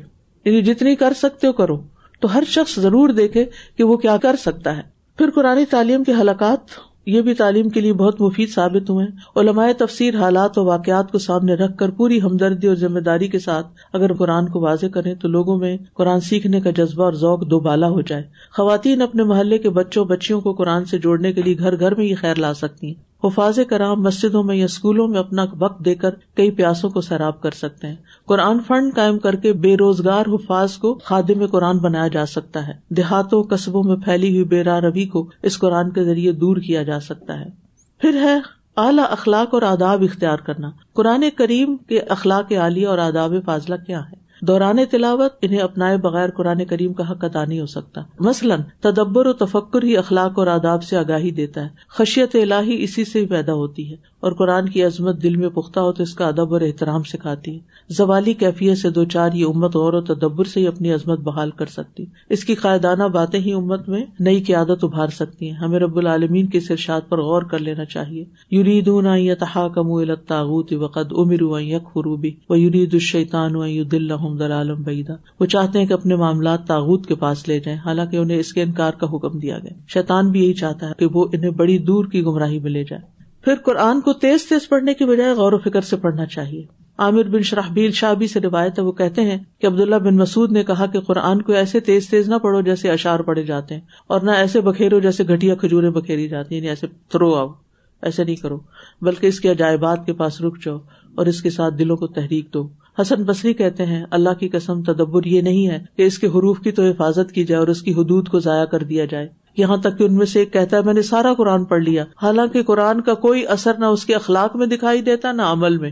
یعنی جتنی کر سکتے ہو کرو۔ تو ہر شخص ضرور دیکھے کہ وہ کیا کر سکتا ہے۔ پھر قرآن تعلیم کے حلقات یہ بھی تعلیم کے لیے بہت مفید ثابت ہوئے علماء تفسیر حالات و واقعات کو سامنے رکھ کر پوری ہمدردی اور ذمہ داری کے ساتھ اگر قرآن کو واضح کریں تو لوگوں میں قرآن سیکھنے کا جذبہ اور ذوق دو بالا ہو جائے۔ خواتین اپنے محلے کے بچوں بچیوں کو قرآن سے جوڑنے کے لیے گھر گھر میں یہ خیر لا سکتی ہیں۔ حفاظ کرام مسجدوں میں یا اسکولوں میں اپنا وقت دے کر کئی پیاسوں کو سیراب کر سکتے ہیں۔ قرآن فنڈ قائم کر کے بے روزگار حفاظ کو خادم قرآن بنایا جا سکتا ہے۔ دیہاتوں، قصبوں میں پھیلی ہوئی بے روی کو اس قرآن کے ذریعے دور کیا جا سکتا ہے۔ پھر ہے اعلیٰ اخلاق اور آداب اختیار کرنا۔ قرآن کریم کے اخلاق عالیہ اور آداب فاضلہ کیا ہے؟ دوران تلاوت انہیں اپنائے بغیر قرآن کریم کا حق ادا نہیں ہو سکتا۔ مثلاً، تدبر و تفکر ہی اخلاق اور آداب سے آگاہی دیتا ہے۔ خشیت الہی اسی سے ہی پیدا ہوتی ہے۔ اور قرآن کی عظمت دل میں پختہ ہو تو اس کا ادب اور احترام سکھاتی ہے۔ زوالی کیفیت سے دو چار یہ امت غور و تدبر سے ہی اپنی عظمت بحال کر سکتی۔ اس کی قائدانہ باتیں ہی امت میں نئی قیادت ابھار سکتی ہیں۔ ہمیں رب العالمین کے سرشاد پر غور کر لینا چاہیے۔ یوریدون تہا کم الطاغوت وقد امر یک فروبی و یورید الشیطان دلالم بیدا وہ چاہتے ہیں کہ اپنے معاملات تاغت کے پاس لے جائیں۔ حالانکہ انہیں اس کے انکار کا حکم دیا گیا۔ شیطان بھی یہی چاہتا ہے کہ وہ انہیں بڑی دور کی گمراہی میں لے جائے پھر قرآن کو تیز تیز پڑھنے کی بجائے غور و فکر سے پڑھنا چاہیے۔ عامر بن شرحبیل شابی سے روایت ہے، وہ کہتے ہیں کہ عبداللہ بن مسعد نے کہا کہ قرآن کو ایسے تیز تیز نہ پڑھو جیسے اشار پڑے جاتے ہیں اور نہ ایسے بکھیرو جیسے گٹیا کھجورے بکھیری جاتی ہیں یعنی ایسے تھرو آؤ، ایسے نہیں کرو، بلکہ اس کے عجائبات کے پاس رک جاؤ اور اس کے ساتھ دلوں کو تحریک دو۔ حسن بصری کہتے ہیں، اللہ کی قسم تدبر یہ نہیں ہے کہ اس کے حروف کی تو حفاظت کی جائے اور اس کی حدود کو ضائع کر دیا جائے۔ یہاں تک کہ ان میں سے ایک کہتا ہے، میں نے سارا قرآن پڑھ لیا۔ حالانکہ قرآن کا کوئی اثر نہ اس کے اخلاق میں دکھائی دیتا، نہ عمل میں۔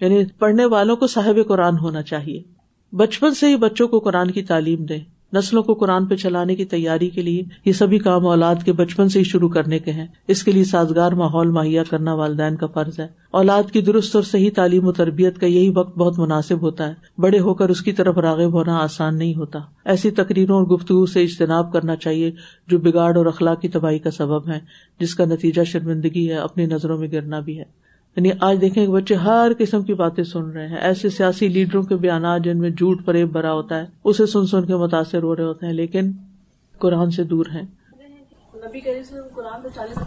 یعنی پڑھنے والوں کو صاحب قرآن ہونا چاہیے۔ بچپن سے ہی بچوں کو قرآن کی تعلیم دیں۔ نسلوں کو قرآن پہ چلانے کی تیاری کے لیے یہ سبھی کام اولاد کے بچپن سے ہی شروع کرنے کے ہیں۔ اس کے لیے سازگار ماحول مہیا کرنا والدین کا فرض ہے۔ اولاد کی درست اور صحیح تعلیم و تربیت کا یہی وقت بہت مناسب ہوتا ہے۔ بڑے ہو کر اس کی طرف راغب ہونا آسان نہیں ہوتا۔ ایسی تقریروں اور گفتگو سے اجتناب کرنا چاہیے جو بگاڑ اور اخلاقی تباہی کا سبب ہے جس کا نتیجہ شرمندگی ہے، اپنی نظروں میں گرنا بھی ہے۔ یعنی آج دیکھیں کہ بچے ہر قسم کی باتیں سن رہے ہیں۔ ایسے سیاسی لیڈروں کے بیانات جن میں جھوٹ فریب بھرا ہوتا ہے اسے سن سن کے متاثر ہو رہے ہوتے ہیں لیکن قرآن سے دور ہیں۔ نبی قرآن چالیس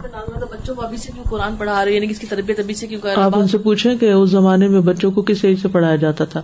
بچوں کو ابھی سے کیوں قرآن پڑھا رہے یعنی اس کی تربیت ابھی سے کیوں کر آپ ان سے پوچھیں کہ اس زمانے میں بچوں کو کس ایج سے پڑھایا جاتا تھا؟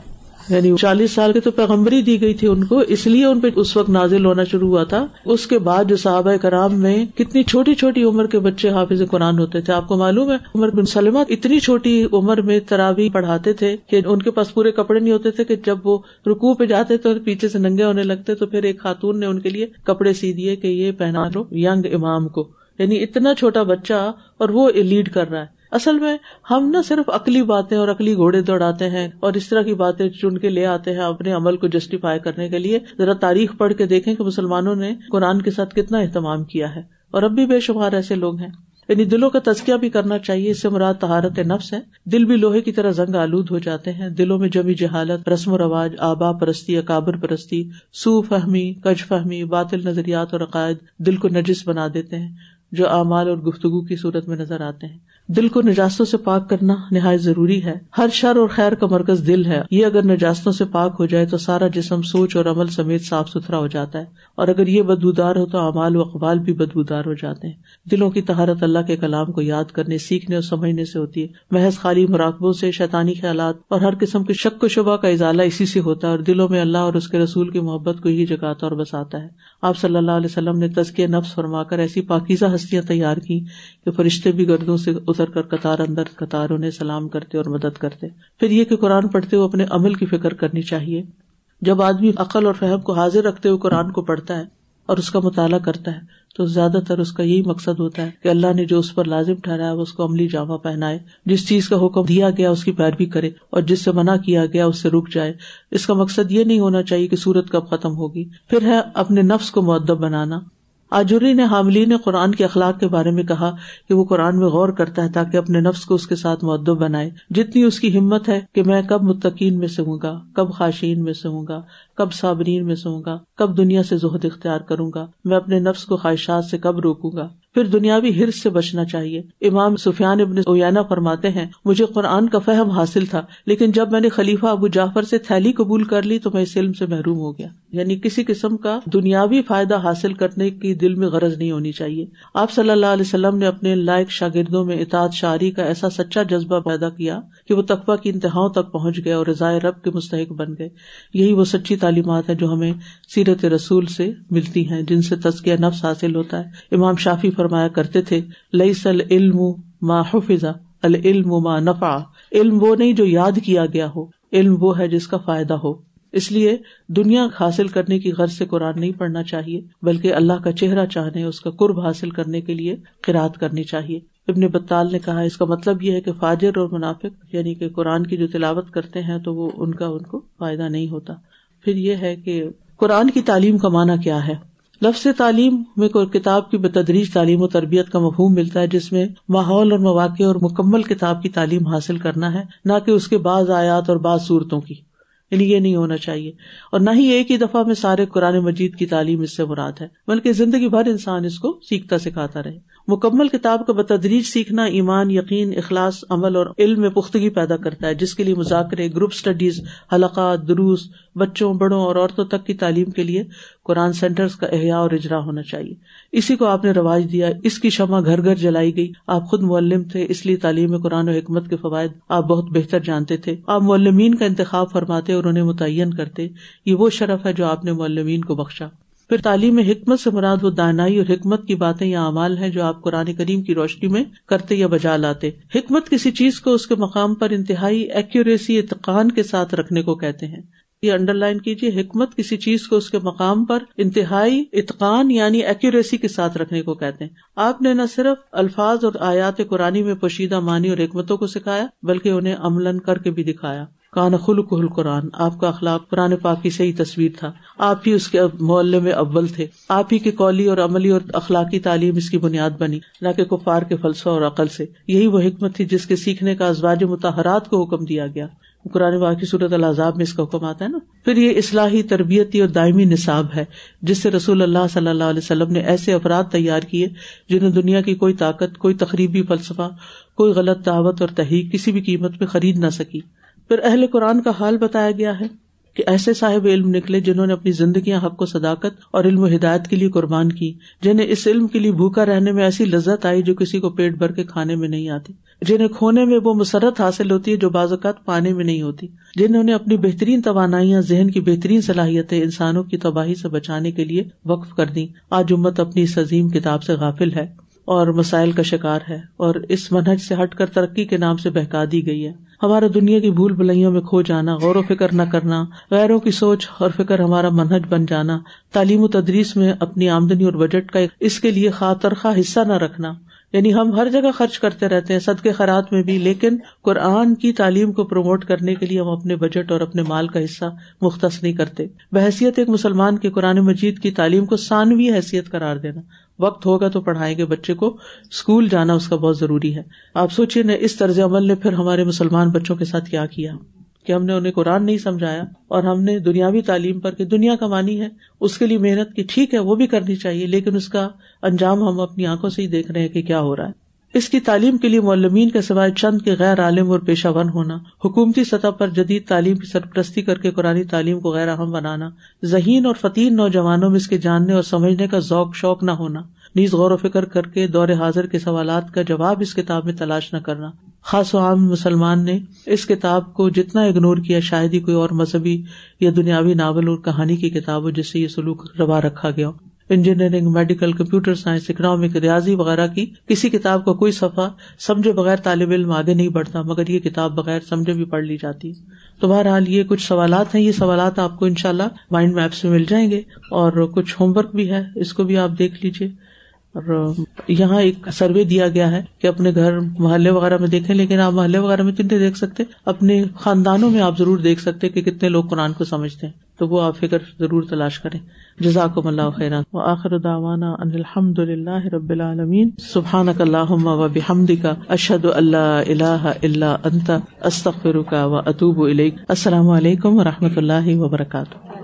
یعنی چالیس سال کی تو پیغمبری دی گئی تھی ان کو، اس لیے ان پہ اس وقت نازل ہونا شروع ہوا تھا۔ اس کے بعد جو صحابہ کرام میں کتنی چھوٹی چھوٹی عمر کے بچے حافظ قرآن ہوتے تھے، آپ کو معلوم ہے، عمر بن سلمہ اتنی چھوٹی عمر میں تراوی پڑھاتے تھے کہ ان کے پاس پورے کپڑے نہیں ہوتے تھے کہ جب وہ رکو پہ جاتے تو پیچھے سے ننگے ہونے لگتے، تو پھر ایک خاتون نے ان کے لیے کپڑے سی دیے کہ یہ پہنا لو ینگ امام کو۔ یعنی اتنا چھوٹا بچہ اور وہ لیڈ کر رہا ہے۔ اصل میں ہم نہ صرف عقلی باتیں اور عقلی گھوڑے دوڑاتے ہیں اور اس طرح کی باتیں چن کے لے آتے ہیں اپنے عمل کو جسٹیفائی کرنے کے لیے۔ ذرا تاریخ پڑھ کے دیکھیں کہ مسلمانوں نے قرآن کے ساتھ کتنا اہتمام کیا ہے۔ اور اب بھی بے شمار ایسے لوگ ہیں۔ یعنی دلوں کا تزکیہ بھی کرنا چاہیے، اس سے مراد تہارت نفس ہے۔ دل بھی لوہے کی طرح زنگ آلود ہو جاتے ہیں۔ دلوں میں جمی جہالت، رسم و رواج، آبا پرستی، اکابر پرستی، سو فہمی، کج فہمی، باطل نظریات اور عقائد دل کو نجس بنا دیتے ہیں، جو اعمال اور گفتگو کی صورت میں نظر آتے ہیں۔ دل کو نجاستوں سے پاک کرنا نہایت ضروری ہے۔ ہر شر اور خیر کا مرکز دل ہے۔ یہ اگر نجاستوں سے پاک ہو جائے تو سارا جسم سوچ اور عمل سمیت صاف ستھرا ہو جاتا ہے۔ اور اگر یہ بدبودار ہو تو اعمال و اقبال بھی بدبودار ہو جاتے ہیں۔ دلوں کی تہارت اللہ کے کلام کو یاد کرنے، سیکھنے اور سمجھنے سے ہوتی ہے۔ محض خالی مراقبوں سے شیطانی خیالات اور ہر قسم کے شک و شبہ کا اضالہ اسی سے ہوتا ہے اور دلوں میں اللہ اور اس کے رسول کی محبت کو ہی جگاتا اور بساتا ہے۔ آپ صلی اللہ علیہ وسلم نے تزکیہ نفس فرما کر ایسی پاکیزہ ہستیاں تیار کی کہ فرشتے بھی گردوں سے اتر کر قطار اندر قطار انہیں سلام کرتے اور مدد کرتے۔ پھر یہ کہ قرآن پڑھتے ہوئے اپنے عمل کی فکر کرنی چاہیے۔ جب آدمی عقل اور فہم کو حاضر رکھتے ہوئے قرآن کو پڑھتا ہے اور اس کا مطالعہ کرتا ہے، تو زیادہ تر اس کا یہی مقصد ہوتا ہے کہ اللہ نے جو اس پر لازم ٹھہرایا اس کو عملی جامع پہنائے۔ جس چیز کا حکم دیا گیا، اس کی پیروی کرے اور جس سے منع کیا گیا، اس سے رک جائے۔ اس کا مقصد یہ نہیں ہونا چاہیے کہ سورت کب ختم ہوگی۔ پھر ہے اپنے نفس کو معدب بنانا۔ آجوری نے حاملین قرآن کے اخلاق کے بارے میں کہا کہ وہ قرآن میں غور کرتا ہے تاکہ اپنے نفس کو اس کے ساتھ معدب بنائے۔ جتنی اس کی ہمت ہے کہ میں کب متقین میں سے ہوں گا، کب خاشین میں سے ہوں گا کب صابرین میں سے گا، کب دنیا سے زہد اختیار کروں گا، میں اپنے نفس کو خواہشات سے کب روکوں گا۔ پھر دنیاوی ہرس سے بچنا چاہیے۔ امام سفیان ابن اویانا فرماتے ہیں، مجھے قرآن کا فہم حاصل تھا، لیکن جب میں نے خلیفہ ابو جعفر سے تھیلی قبول کر لی تو میں اس علم سے محروم ہو گیا۔ یعنی کسی قسم کا دنیاوی فائدہ حاصل کرنے کی دل میں غرض نہیں ہونی چاہیے۔ آپ صلی اللہ علیہ وسلم نے اپنے لائق شاگردوں میں اطاعت شاعری کا ایسا سچا جذبہ پیدا کیا کہ وہ تقوا کی انتہاؤں تک پہنچ گئے اور رضائے رب کے مستحق بن گئے۔ یہی وہ سچی تعلیمات ہے جو ہمیں سیرت رسول سے ملتی ہیں، جن سے تزکیہ نفس حاصل ہوتا ہے۔ امام شافی فرمایا کرتے تھے لئی سل علم ما حفظ، العلم ما نفع۔ علم وہ نہیں جو یاد کیا گیا ہو، علم وہ ہے جس کا فائدہ ہو۔ اس لیے دنیا حاصل کرنے کی غرض سے قرآن نہیں پڑھنا چاہیے، بلکہ اللہ کا چہرہ چاہنے، اس کا قرب حاصل کرنے کے لیے قرآد کرنی چاہیے۔ ابن بطال نے کہا، اس کا مطلب یہ ہے کہ فاجر اور منافق یعنی کہ قرآن کی جو تلاوت کرتے ہیں، تو وہ ان کا ان کو فائدہ نہیں ہوتا۔ پھر یہ ہے کہ قرآن کی تعلیم کا معنی کیا ہے؟ لفظ تعلیم میں کوئی کتاب کی بتدریج تعلیم و تربیت کا مفہوم ملتا ہے، جس میں ماحول اور مواقع اور مکمل کتاب کی تعلیم حاصل کرنا ہے، نہ کہ اس کے بعض آیات اور بعض صورتوں کی۔ یعنی یہ نہیں ہونا چاہیے۔ اور نہ ہی ایک ہی دفعہ میں سارے قرآن مجید کی تعلیم اس سے مراد ہے، بلکہ زندگی بھر انسان اس کو سیکھتا سکھاتا رہے۔ مکمل کتاب کا بتدریج سیکھنا ایمان، یقین، اخلاص، عمل اور علم میں پختگی پیدا کرتا ہے، جس کے لیے مذاکرے، گروپ اسٹڈیز حلقات، دروس، بچوں، بڑوں اور عورتوں تک کی تعلیم کے لیے قرآن سینٹرز کا احیاء اور اجرا ہونا چاہیے۔ اسی کو آپ نے رواج دیا، اس کی شمع گھر گھر جلائی گئی۔ آپ خود معلم تھے، اس لیے تعلیم قرآن و حکمت کے فوائد آپ بہت بہتر جانتے تھے۔ آپ معلمین کا انتخاب فرماتے اور انہیں متعین کرتے یہ وہ شرف ہے جو آپ نے معلمین کو بخشا۔ پھر تعلیم حکمت سے مراد وہ دانائی اور حکمت کی باتیں یا اعمال ہیں جو آپ قرآن کریم کی روشنی میں کرتے یا بجا لاتے۔ حکمت کسی چیز کو اس کے مقام پر انتہائی ایکوریسی اتقان کے ساتھ رکھنے کو کہتے ہیں۔ یہ انڈر لائن کیجیے حکمت کسی چیز کو اس کے مقام پر انتہائی اتقان یعنی ایکوریسی کے ساتھ رکھنے کو کہتے ہیں۔ آپ نے نہ صرف الفاظ اور آیات قرآن میں پوشیدہ معنی اور حکمتوں کو سکھایا، بلکہ انہیں عمل کر کے بھی دکھایا۔ کان خلق قرآن آپ کا اخلاق قرآن پاک کی صحیح تصویر تھا۔ آپ ہی اس کے محلے میں اول تھے۔ آپ ہی کی قولی اور عملی اور اخلاقی تعلیم اس کی بنیاد بنی، نہ کہ کفار کے فلسفہ اور عقل سے۔ یہی وہ حکمت تھی جس کے سیکھنے کا ازواج متحرات کو حکم دیا گیا۔ قرآن پاک کی صورت العذاب میں اس کا حکم آتا ہے نا۔ پھر یہ اصلاحی، تربیتی اور دائمی نصاب ہے، جس سے رسول اللہ صلی اللہ علیہ وسلم نے ایسے افراد تیار کیے جنہیں دنیا کی کوئی طاقت، کوئی تقریبی فلسفہ، کوئی غلط دعوت اور تحریک کسی بھی قیمت میں خرید نہ سکی۔ پھر اہل قرآن کا حال بتایا گیا ہے کہ ایسے صاحب علم نکلے جنہوں نے اپنی زندگیاں حق و صداقت اور علم و ہدایت کے لیے قربان کی، جنہیں اس علم کے لیے بھوکا رہنے میں ایسی لذت آئی جو کسی کو پیٹ بھر کے کھانے میں نہیں آتی، جنہیں کھونے میں وہ مسرت حاصل ہوتی ہے جو بعض اوقات پانے میں نہیں ہوتی، جنہوں نے اپنی بہترین توانائیاں، ذہن کی بہترین صلاحیتیں انسانوں کی تباہی سے بچانے کے لیے وقف کر دی آج امت اپنی اس عظیم کتاب سے غافل ہے۔ اور مسائل کا شکار ہے اور اس منہج سے ہٹ کر ترقی کے نام سے بہکا دی گئی ہے۔ ہمارا دنیا کی بھول بھلائیوں میں کھو جانا، غور و فکر نہ کرنا، غیروں کی سوچ اور فکر ہمارا منہج بن جانا، تعلیم و تدریس میں اپنی آمدنی اور بجٹ کا اس کے لیے خاطرخواہ حصہ نہ رکھنا۔ یعنی ہم ہر جگہ خرچ کرتے رہتے ہیں، صدقے خیرات میں بھی، لیکن قرآن کی تعلیم کو پروموٹ کرنے کے لیے ہم اپنے بجٹ اور اپنے مال کا حصہ مختص نہیں کرتے۔ بحثیت ایک مسلمان کے قرآن مجید کی تعلیم کو ثانوی حیثیت قرار دینا۔ وقت ہوگا تو پڑھائیں گے بچے کو۔ اسکول جانا اس کا بہت ضروری ہے۔ آپ سوچیے نا، اس طرز عمل نے پھر ہمارے مسلمان بچوں کے ساتھ کیا کیا؟ کہ ہم نے انہیں قرآن نہیں سمجھایا اور ہم نے دنیاوی تعلیم پر کہ دنیا کمانی ہے، اس کے لیے محنت کی ٹھیک ہے، وہ بھی کرنی چاہیے، لیکن اس کا انجام ہم اپنی آنکھوں سے ہی دیکھ رہے ہیں کہ کیا ہو رہا ہے۔ اس کی تعلیم کے لیے مولمین کے سوائے چند کے غیر عالم اور پیشہ ون ہونا، حکومتی سطح پر جدید تعلیم کی سرپرستی کر کے قرآن تعلیم کو غیر اہم بنانا، ذہین اور فتین نوجوانوں میں اس کے جاننے اور سمجھنے کا ذوق شوق نہ ہونا، نیز غور و فکر کر کے دور حاضر کے سوالات کا جواب اس کتاب میں تلاش نہ کرنا۔ خاص و عام مسلمان نے اس کتاب کو جتنا اگنور کیا، شاید ہی کوئی اور مذہبی یا دنیاوی ناول اور کہانی کی کتاب ہو جس سے یہ سلوک روا رکھا گیا engineering, medical, computer science, economic, ریاضی وغیرہ کی، کسی کتاب کا کوئی صفحہ سمجھے بغیر طالب علم آگے نہیں بڑھتا، مگر یہ کتاب بغیر سمجھے بھی پڑھ لی جاتی۔ تو بہرحال یہ کچھ سوالات ہیں، یہ سوالات آپ کو ان شاء اللہ مائنڈ میپ سے مل جائیں گے اور کچھ ہوم ورک بھی ہے، اس کو بھی آپ دیکھ لیجیے اور یہاں ایک سروے دیا گیا ہے کہ اپنے گھر محلے وغیرہ میں دیکھیں، لیکن آپ محلے وغیرہ میں تو نہیں دیکھ سکتے؟ اپنے خاندانوں میں آپ ضرور دیکھ سکتے کہ کتنے لوگ قرآن کو سمجھتے ہیں۔ تو وہ آپ فکر ضرور تلاش کریں۔ جزاک اللہ خیر و آخر داوانا ان الحمد اللہ رب العالمین۔ سبحان اللہ و بحمد کا اشد اللہ اللہ اللہ انت۔ استخر کا و اطوب السلام علیکم و رحمۃ اللہ وبرکاتہ۔